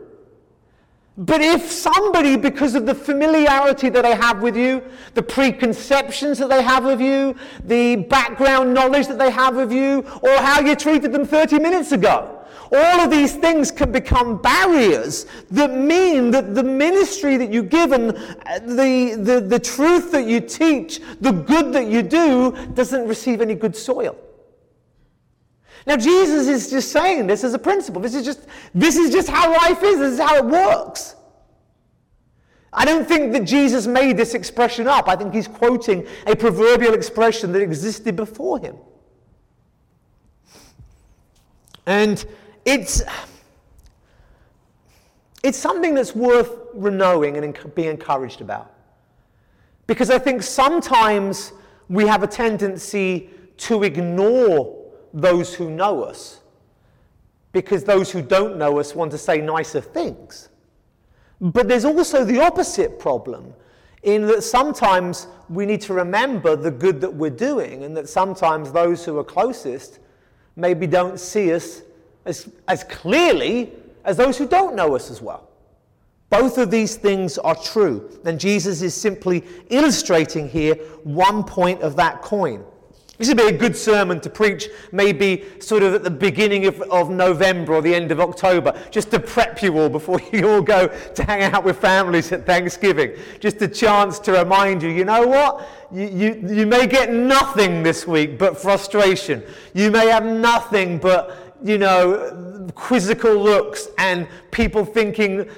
But if somebody, because of the familiarity that they have with you, the preconceptions that they have of you, the background knowledge that they have of you, or how you treated them 30 minutes ago, all of these things can become barriers that mean that the ministry that you give and uh, the, the, the truth that you teach, the good that you do, doesn't receive any good soil. Now, Jesus is just saying this as a principle. This is just, this is just how life is, this is how it works. I don't think that Jesus made this expression up. I think he's quoting a proverbial expression that existed before him. And it's, it's something that's worth knowing and being encouraged about. Because I think sometimes we have a tendency to ignore those who know us because those who don't know us want to say nicer things. But there's also the opposite problem in that sometimes we need to remember the good that we're doing, and that sometimes those who are closest maybe don't see us as, as clearly as those who don't know us as well. Both of these things are true. And Jesus is simply illustrating here one point of that coin. This would be a good sermon to preach, maybe sort of at the beginning of, of November or the end of October, just to prep you all before you all go to hang out with families at Thanksgiving. Just a chance to remind you, you know what? You, you, you may get nothing this week but frustration. You may have nothing but you know, quizzical looks and people thinking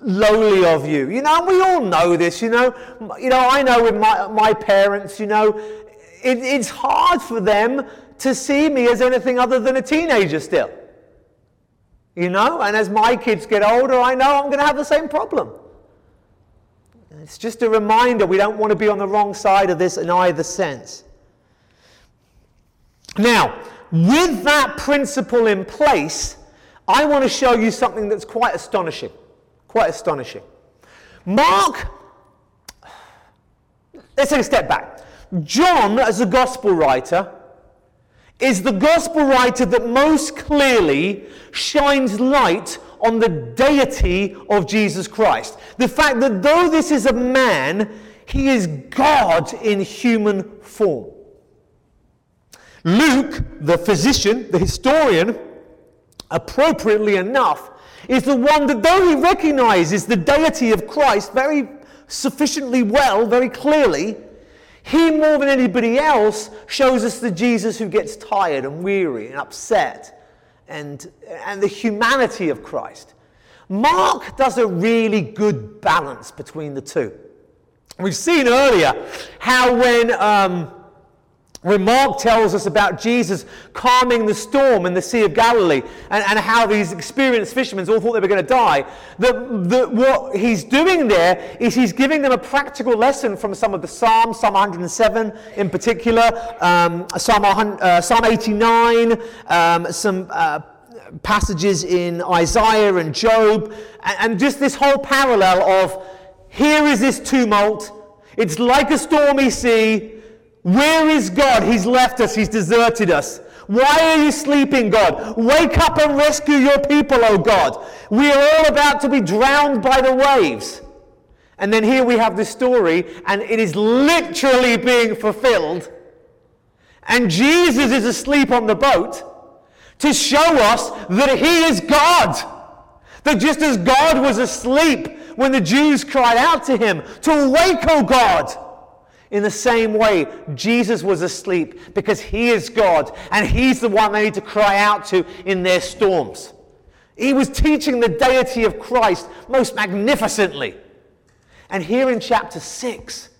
lowly of you. You know, we all know this, you know. You know, I know with my, my parents, you know, it, it's hard for them to see me as anything other than a teenager still. You know, and as my kids get older, I know I'm going to have the same problem. It's just a reminder we don't want to be on the wrong side of this in either sense. Now, with that principle in place, I want to show you something that's quite astonishing. Quite astonishing. Mark, let's take a step back. John, as a gospel writer, is the gospel writer that most clearly shines light on the deity of Jesus Christ. The fact that though this is a man, he is God in human form. Luke, the physician, the historian, appropriately enough, is the one that, though he recognizes the deity of Christ very sufficiently well, very clearly, he more than anybody else shows us the Jesus who gets tired and weary and upset and, and the humanity of Christ. Mark does a really good balance between the two. We've seen earlier how when. Um, Mark tells us about Jesus calming the storm in the Sea of Galilee and, and how these experienced fishermen all thought they were going to die, that, that what he's doing there is he's giving them a practical lesson from some of the Psalms, Psalm 107 in particular, um, Psalm, uh, Psalm 89, um, some uh, passages in Isaiah and Job, and, and just this whole parallel of here is this tumult, it's like a stormy sea. Where is God? He's left us, He's deserted us. Why are you sleeping, God? Wake up and rescue your people, O God. We are all about to be drowned by the waves. And then here we have this story, and it is literally being fulfilled. And Jesus is asleep on the boat to show us that He is God. That just as God was asleep when the Jews cried out to Him, to wake, O God. In the same way, Jesus was asleep because he is God and he's the one they need to cry out to in their storms. He was teaching the deity of Christ most magnificently. And here in chapter 6,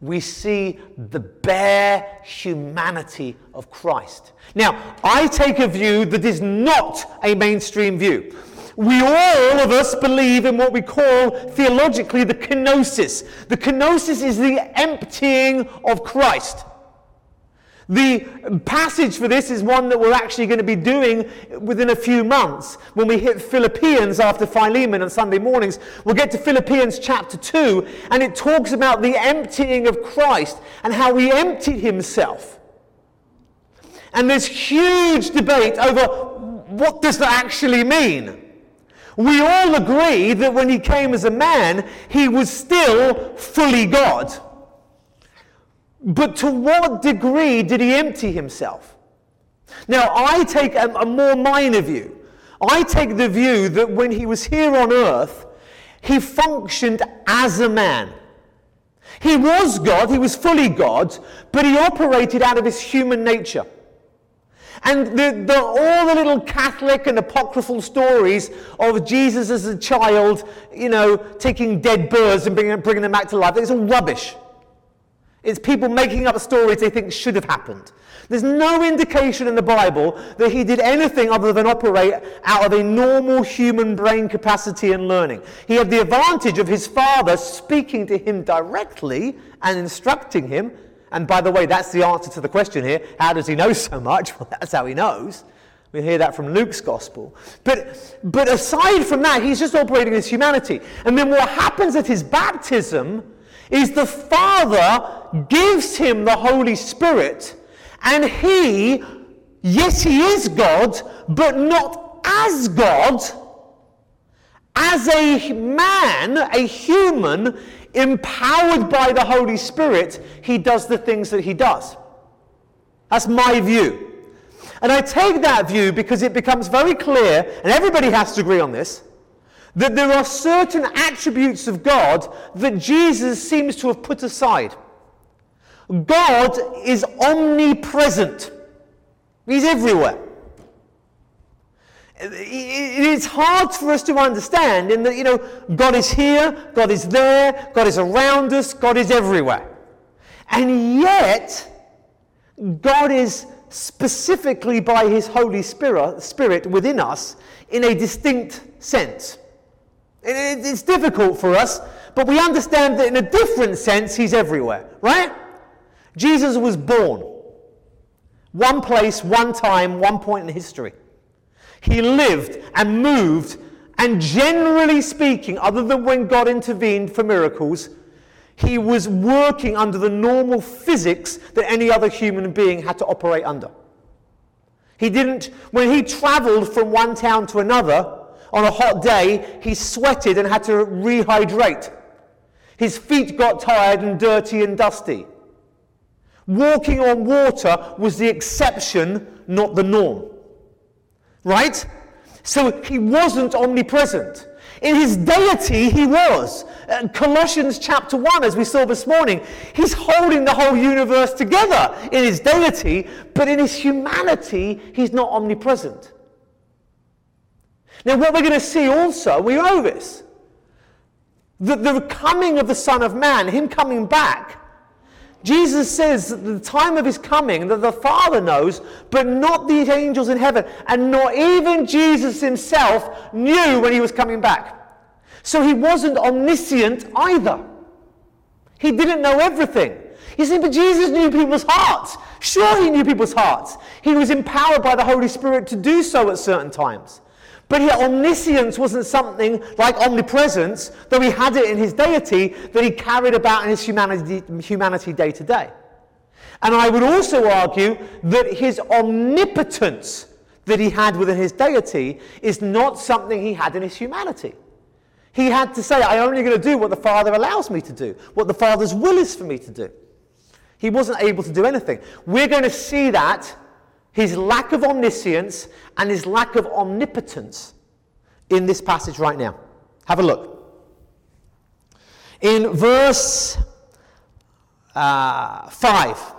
we see the bare humanity of Christ. Now, I take a view that is not a mainstream view. We all of us believe in what we call theologically the kenosis. The kenosis is the emptying of Christ. The passage for this is one that we're actually going to be doing within a few months. When we hit Philippians after Philemon on Sunday mornings, we'll get to Philippians chapter 2, and it talks about the emptying of Christ and how he emptied himself. And there's huge debate over what does that actually mean? We all agree that when he came as a man, he was still fully God. But to what degree did he empty himself? Now, I take a, a, more minor view. I take the view that when he was here on earth, he functioned as a man. He was God, he was fully God, but he operated out of his human nature. And the, the, all the little Catholic and apocryphal stories of Jesus as a child, you know, taking dead birds and bringing, bringing them back to life, it's all rubbish. It's people making up stories they think should have happened. There's no indication in the Bible that he did anything other than operate out of a normal human brain capacity and learning. He had the advantage of his father speaking to him directly and instructing him and by the way, that's the answer to the question here. How does he know so much? Well, that's how he knows. We hear that from Luke's gospel. But, but aside from that, he's just operating as humanity. And then what happens at his baptism is the Father gives him the Holy Spirit, and he, yes, he is God, but not as God. As a man, a human, empowered by the Holy Spirit, he does the things that he does. That's my view. And I take that view because it becomes very clear, and everybody has to agree on this, that there are certain attributes of God that Jesus seems to have put aside. God is omnipresent, He's everywhere it is hard for us to understand in that, you know, God is here, God is there, God is around us, God is everywhere. And yet, God is specifically by His Holy Spirit, Spirit within us in a distinct sense. It's difficult for us, but we understand that in a different sense, he's everywhere, right? Jesus was born. One place, one time, one point in history. He lived and moved, and generally speaking, other than when God intervened for miracles, he was working under the normal physics that any other human being had to operate under. He didn't, when he traveled from one town to another on a hot day, he sweated and had to rehydrate. His feet got tired and dirty and dusty. Walking on water was the exception, not the norm. Right? So he wasn't omnipresent. In his deity, he was. Uh, Colossians chapter 1, as we saw this morning, he's holding the whole universe together in his deity, but in his humanity, he's not omnipresent. Now, what we're going to see also, we know this, that the coming of the Son of Man, him coming back, Jesus says that the time of his coming that the Father knows, but not the angels in heaven, and not even Jesus himself knew when he was coming back. So he wasn't omniscient either. He didn't know everything. You see, but Jesus knew people's hearts. Sure, he knew people's hearts. He was empowered by the Holy Spirit to do so at certain times. But yet, omniscience wasn't something like omnipresence, though he had it in his deity, that he carried about in his humanity, humanity day to day. And I would also argue that his omnipotence that he had within his deity is not something he had in his humanity. He had to say, I'm only going to do what the Father allows me to do, what the Father's will is for me to do. He wasn't able to do anything. We're going to see that his lack of omniscience and his lack of omnipotence in this passage right now. Have a look. In verse uh, 5,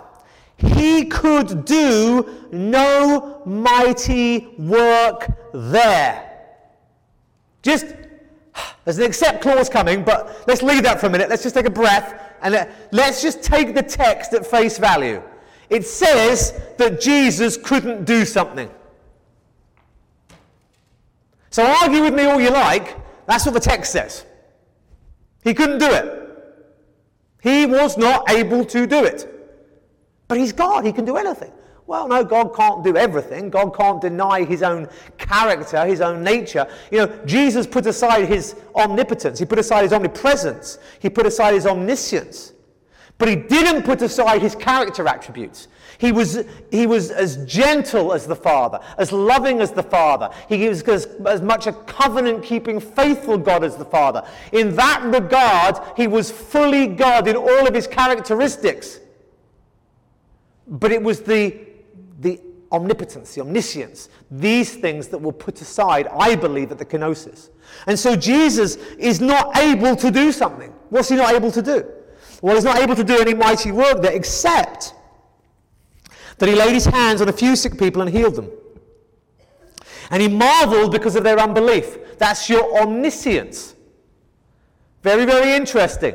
he could do no mighty work there. Just, there's an except clause coming, but let's leave that for a minute. Let's just take a breath and let's just take the text at face value. It says that Jesus couldn't do something. So argue with me all you like, that's what the text says. He couldn't do it. He was not able to do it. But he's God, he can do anything. Well, no, God can't do everything. God can't deny his own character, his own nature. You know, Jesus put aside his omnipotence, he put aside his omnipresence, he put aside his omniscience. But he didn't put aside his character attributes. He was, he was as gentle as the Father, as loving as the Father. He was as, as much a covenant keeping, faithful God as the Father. In that regard, he was fully God in all of his characteristics. But it was the, the omnipotence, the omniscience, these things that were put aside, I believe, at the kenosis. And so Jesus is not able to do something. What's he not able to do? Well, he's not able to do any mighty work there except that he laid his hands on a few sick people and healed them. And he marveled because of their unbelief. That's your omniscience. Very, very interesting.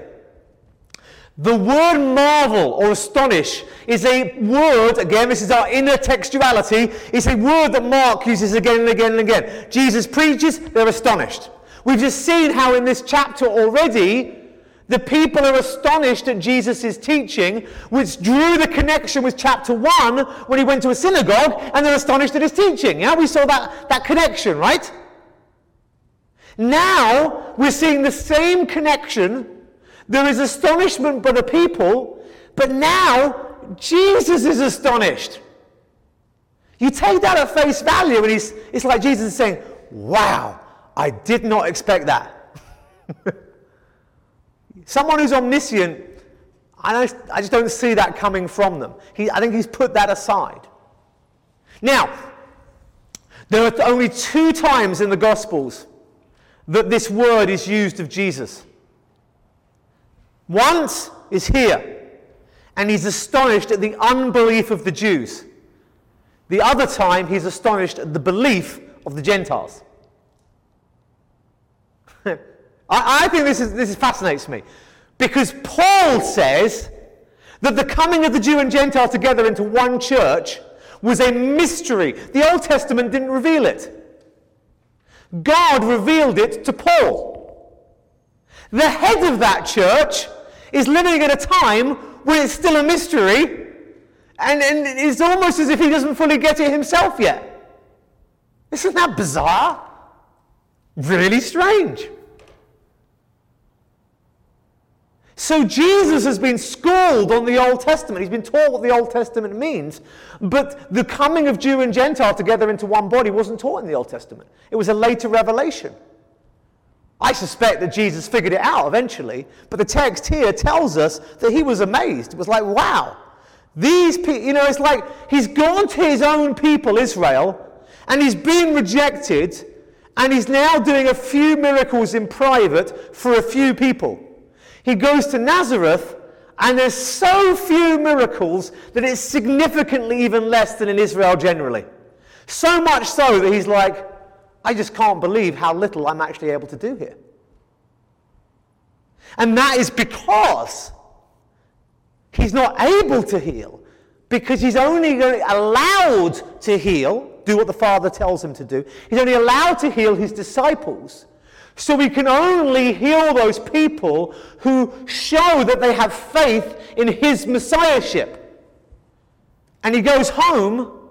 The word marvel or astonish is a word, again, this is our intertextuality, it's a word that Mark uses again and again and again. Jesus preaches, they're astonished. We've just seen how in this chapter already, the people are astonished at Jesus' teaching, which drew the connection with chapter 1 when he went to a synagogue, and they're astonished at his teaching. Yeah, we saw that, that connection, right? Now we're seeing the same connection. There is astonishment by the people, but now Jesus is astonished. You take that at face value, and he's, it's like Jesus is saying, Wow, I did not expect that. Someone who's omniscient, I, I just don't see that coming from them. He, I think he's put that aside. Now, there are only two times in the Gospels that this word is used of Jesus. Once is here, and he's astonished at the unbelief of the Jews. The other time, he's astonished at the belief of the Gentiles. I, I think this, is, this fascinates me because Paul says that the coming of the Jew and Gentile together into one church was a mystery. The Old Testament didn't reveal it. God revealed it to Paul. The head of that church is living at a time when it's still a mystery, and, and it's almost as if he doesn't fully get it himself yet. Isn't that bizarre? Really strange. So Jesus has been schooled on the Old Testament. He's been taught what the Old Testament means. But the coming of Jew and Gentile together into one body wasn't taught in the Old Testament. It was a later revelation. I suspect that Jesus figured it out eventually, but the text here tells us that he was amazed. It was like, wow, these people, you know, it's like he's gone to his own people, Israel, and he's been rejected, and he's now doing a few miracles in private for a few people. He goes to Nazareth, and there's so few miracles that it's significantly even less than in Israel generally. So much so that he's like, I just can't believe how little I'm actually able to do here. And that is because he's not able to heal, because he's only allowed to heal do what the Father tells him to do. He's only allowed to heal his disciples. So we can only heal those people who show that they have faith in his messiahship. And he goes home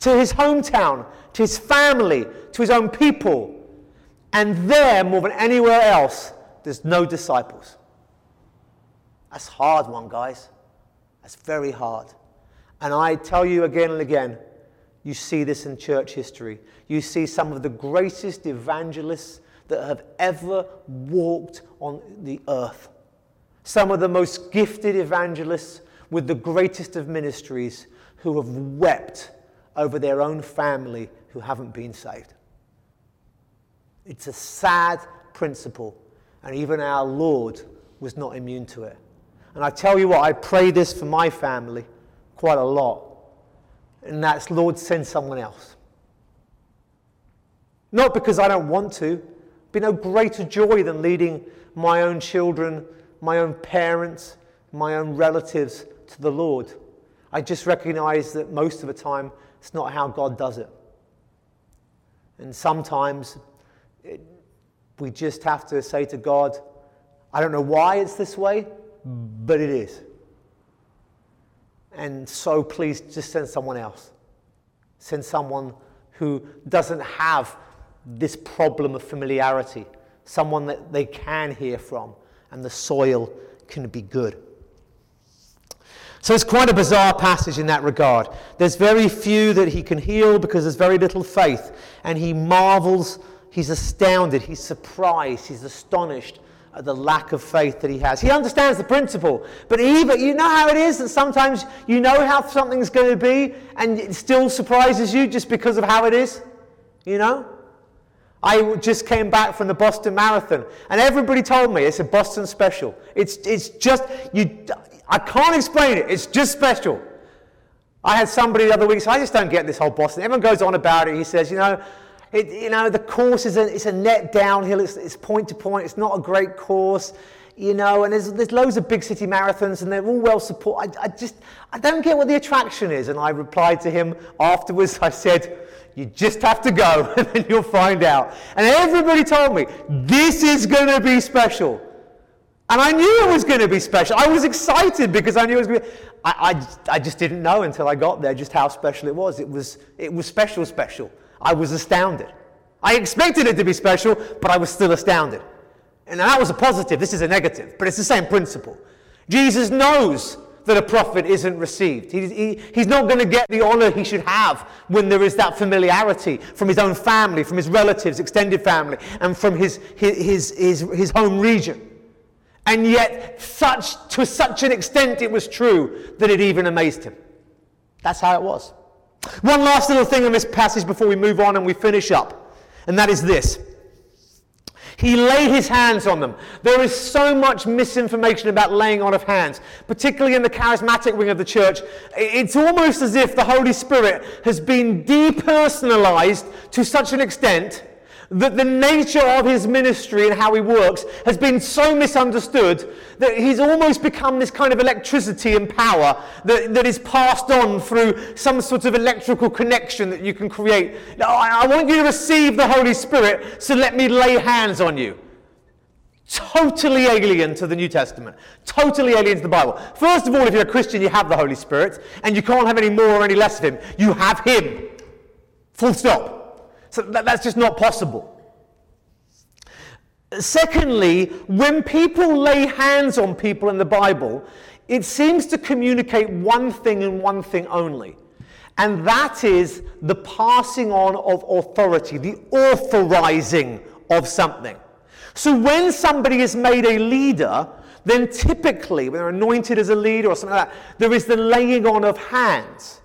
to his hometown, to his family, to his own people. And there, more than anywhere else, there's no disciples. That's hard one, guys. That's very hard. And I tell you again and again, you see this in church history. You see some of the greatest evangelists that have ever walked on the earth. Some of the most gifted evangelists with the greatest of ministries who have wept over their own family who haven't been saved. It's a sad principle, and even our Lord was not immune to it. And I tell you what, I pray this for my family quite a lot and that's Lord, send someone else. Not because I don't want to, be no greater joy than leading my own children, my own parents, my own relatives to the Lord. I just recognize that most of the time it's not how God does it. And sometimes it, we just have to say to God, I don't know why it's this way, but it is. And so please just send someone else. Send someone who doesn't have this problem of familiarity, someone that they can hear from, and the soil can be good. So it's quite a bizarre passage in that regard. There's very few that he can heal because there's very little faith. And he marvels, he's astounded, he's surprised, he's astonished at the lack of faith that he has. He understands the principle, but even you know how it is that sometimes you know how something's going to be and it still surprises you just because of how it is. You know? I just came back from the Boston Marathon and everybody told me it's a Boston special. It's, it's just, you, I can't explain it. It's just special. I had somebody the other week, so I just don't get this whole Boston. Everyone goes on about it. He says, you know, it, you know, the course is a, it's a net downhill, it's, it's point to point, it's not a great course, you know, and there's, there's loads of big city marathons and they're all well supported. I, I just, I don't get what the attraction is. And I replied to him afterwards, I said, you just have to go and then you'll find out. And everybody told me, this is going to be special. And I knew it was going to be special. I was excited because I knew it was going to be. I, I, I just didn't know until I got there just how special it was. It was, it was special, special. I was astounded. I expected it to be special, but I was still astounded. And that was a positive. This is a negative, but it's the same principle. Jesus knows that a prophet isn't received. He, he, he's not going to get the honor he should have when there is that familiarity from his own family, from his relatives, extended family, and from his, his, his, his home region. And yet, such, to such an extent, it was true that it even amazed him. That's how it was. One last little thing on this passage before we move on and we finish up, and that is this. He laid his hands on them. There is so much misinformation about laying on of hands, particularly in the charismatic wing of the church. It's almost as if the Holy Spirit has been depersonalized to such an extent that the nature of his ministry and how he works has been so misunderstood that he's almost become this kind of electricity and power that, that is passed on through some sort of electrical connection that you can create. Now, I, I want you to receive the Holy Spirit, so let me lay hands on you. Totally alien to the New Testament. Totally alien to the Bible. First of all, if you're a Christian, you have the Holy Spirit, and you can't have any more or any less of Him. You have Him. Full stop. So that, that's just not possible. Secondly, when people lay hands on people in the Bible, it seems to communicate one thing and one thing only. And that is the passing on of authority, the authorizing of something. So when somebody is made a leader, then typically, when they're anointed as a leader or something like that, there is the laying on of hands.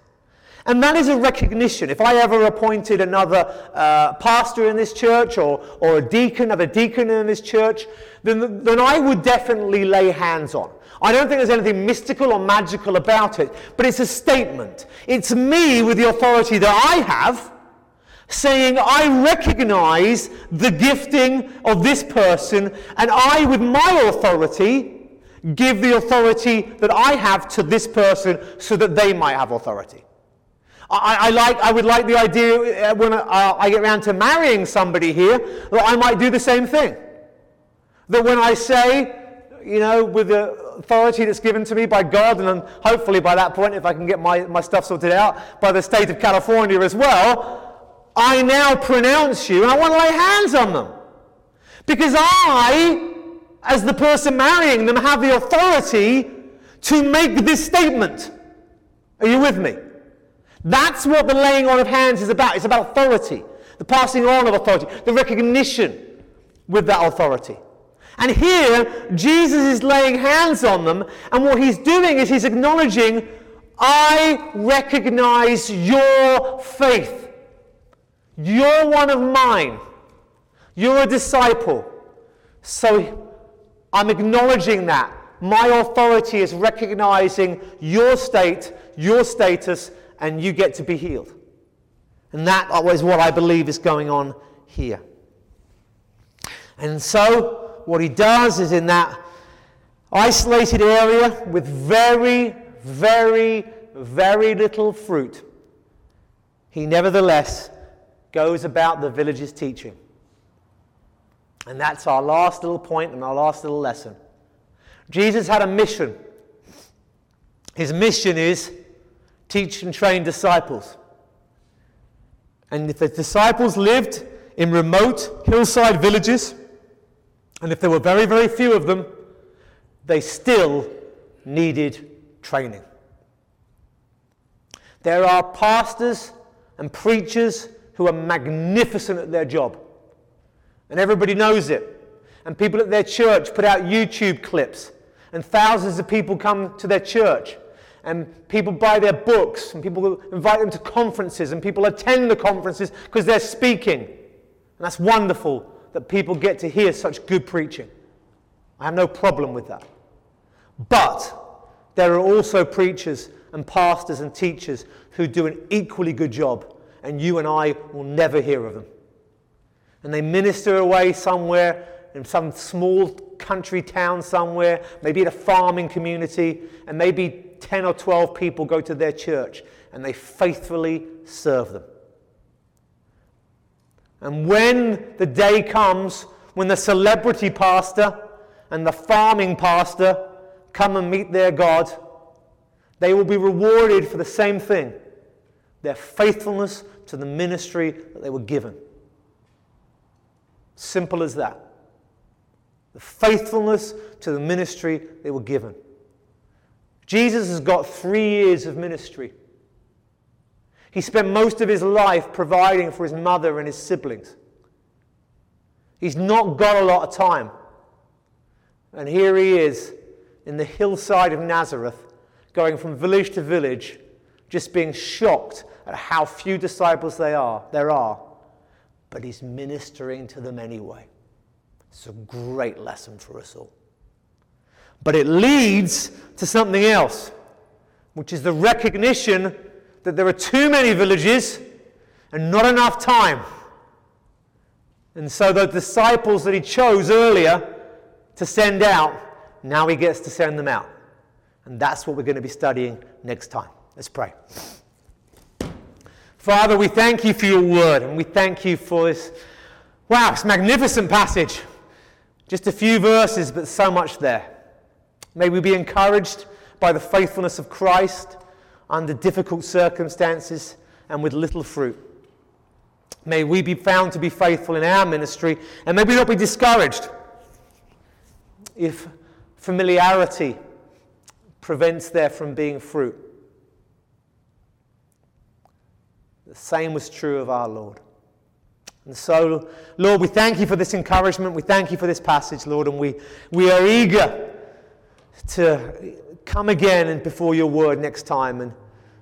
And that is a recognition. If I ever appointed another uh, pastor in this church or, or a deacon, of a deacon in this church, then, then I would definitely lay hands on. I don't think there's anything mystical or magical about it, but it's a statement. It's me with the authority that I have saying, I recognize the gifting of this person, and I, with my authority, give the authority that I have to this person so that they might have authority. I, I, like, I would like the idea uh, when I, uh, I get around to marrying somebody here that I might do the same thing. That when I say, you know, with the authority that's given to me by God, and hopefully by that point, if I can get my, my stuff sorted out, by the state of California as well, I now pronounce you and I want to lay hands on them. Because I, as the person marrying them, have the authority to make this statement. Are you with me? That's what the laying on of hands is about. It's about authority, the passing on of authority, the recognition with that authority. And here, Jesus is laying hands on them, and what he's doing is he's acknowledging, I recognize your faith. You're one of mine. You're a disciple. So I'm acknowledging that. My authority is recognizing your state, your status, and you get to be healed. And that is what I believe is going on here. And so, what he does is in that isolated area with very, very, very little fruit, he nevertheless goes about the village's teaching. And that's our last little point and our last little lesson. Jesus had a mission. His mission is teach and train disciples. And if the disciples lived in remote hillside villages, and if there were very, very few of them, they still needed training. There are pastors and preachers who are magnificent at their job, and everybody knows it. And people at their church put out YouTube clips, and thousands of people come to their church and people buy their books, and people invite them to conferences, and people attend the conferences because they're speaking. And that's wonderful that people get to hear such good preaching. I have no problem with that. But there are also preachers and pastors and teachers who do an equally good job, and you and I will never hear of them. And they minister away somewhere in some small country town somewhere, maybe in a farming community, and maybe 10 or 12 people go to their church and they faithfully serve them. And when the day comes when the celebrity pastor and the farming pastor come and meet their God, they will be rewarded for the same thing their faithfulness to the ministry that they were given. Simple as that. The faithfulness to the ministry they were given. Jesus has got three years of ministry. He spent most of his life providing for his mother and his siblings. He's not got a lot of time. And here he is in the hillside of Nazareth, going from village to village, just being shocked at how few disciples they are, there are. But he's ministering to them anyway. It's a great lesson for us all. But it leads to something else, which is the recognition that there are too many villages and not enough time. And so the disciples that he chose earlier to send out, now he gets to send them out. And that's what we're going to be studying next time. Let's pray. Father, we thank you for your word and we thank you for this, wow, this magnificent passage. Just a few verses, but so much there. May we be encouraged by the faithfulness of Christ under difficult circumstances and with little fruit. May we be found to be faithful in our ministry and may we not be discouraged if familiarity prevents there from being fruit. The same was true of our Lord. And so, Lord, we thank you for this encouragement. We thank you for this passage, Lord, and we, we are eager to come again and before your word next time and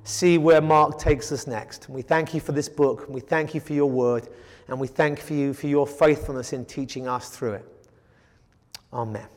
see where Mark takes us next. And we thank you for this book. And we thank you for your word. And we thank you for your faithfulness in teaching us through it. Amen.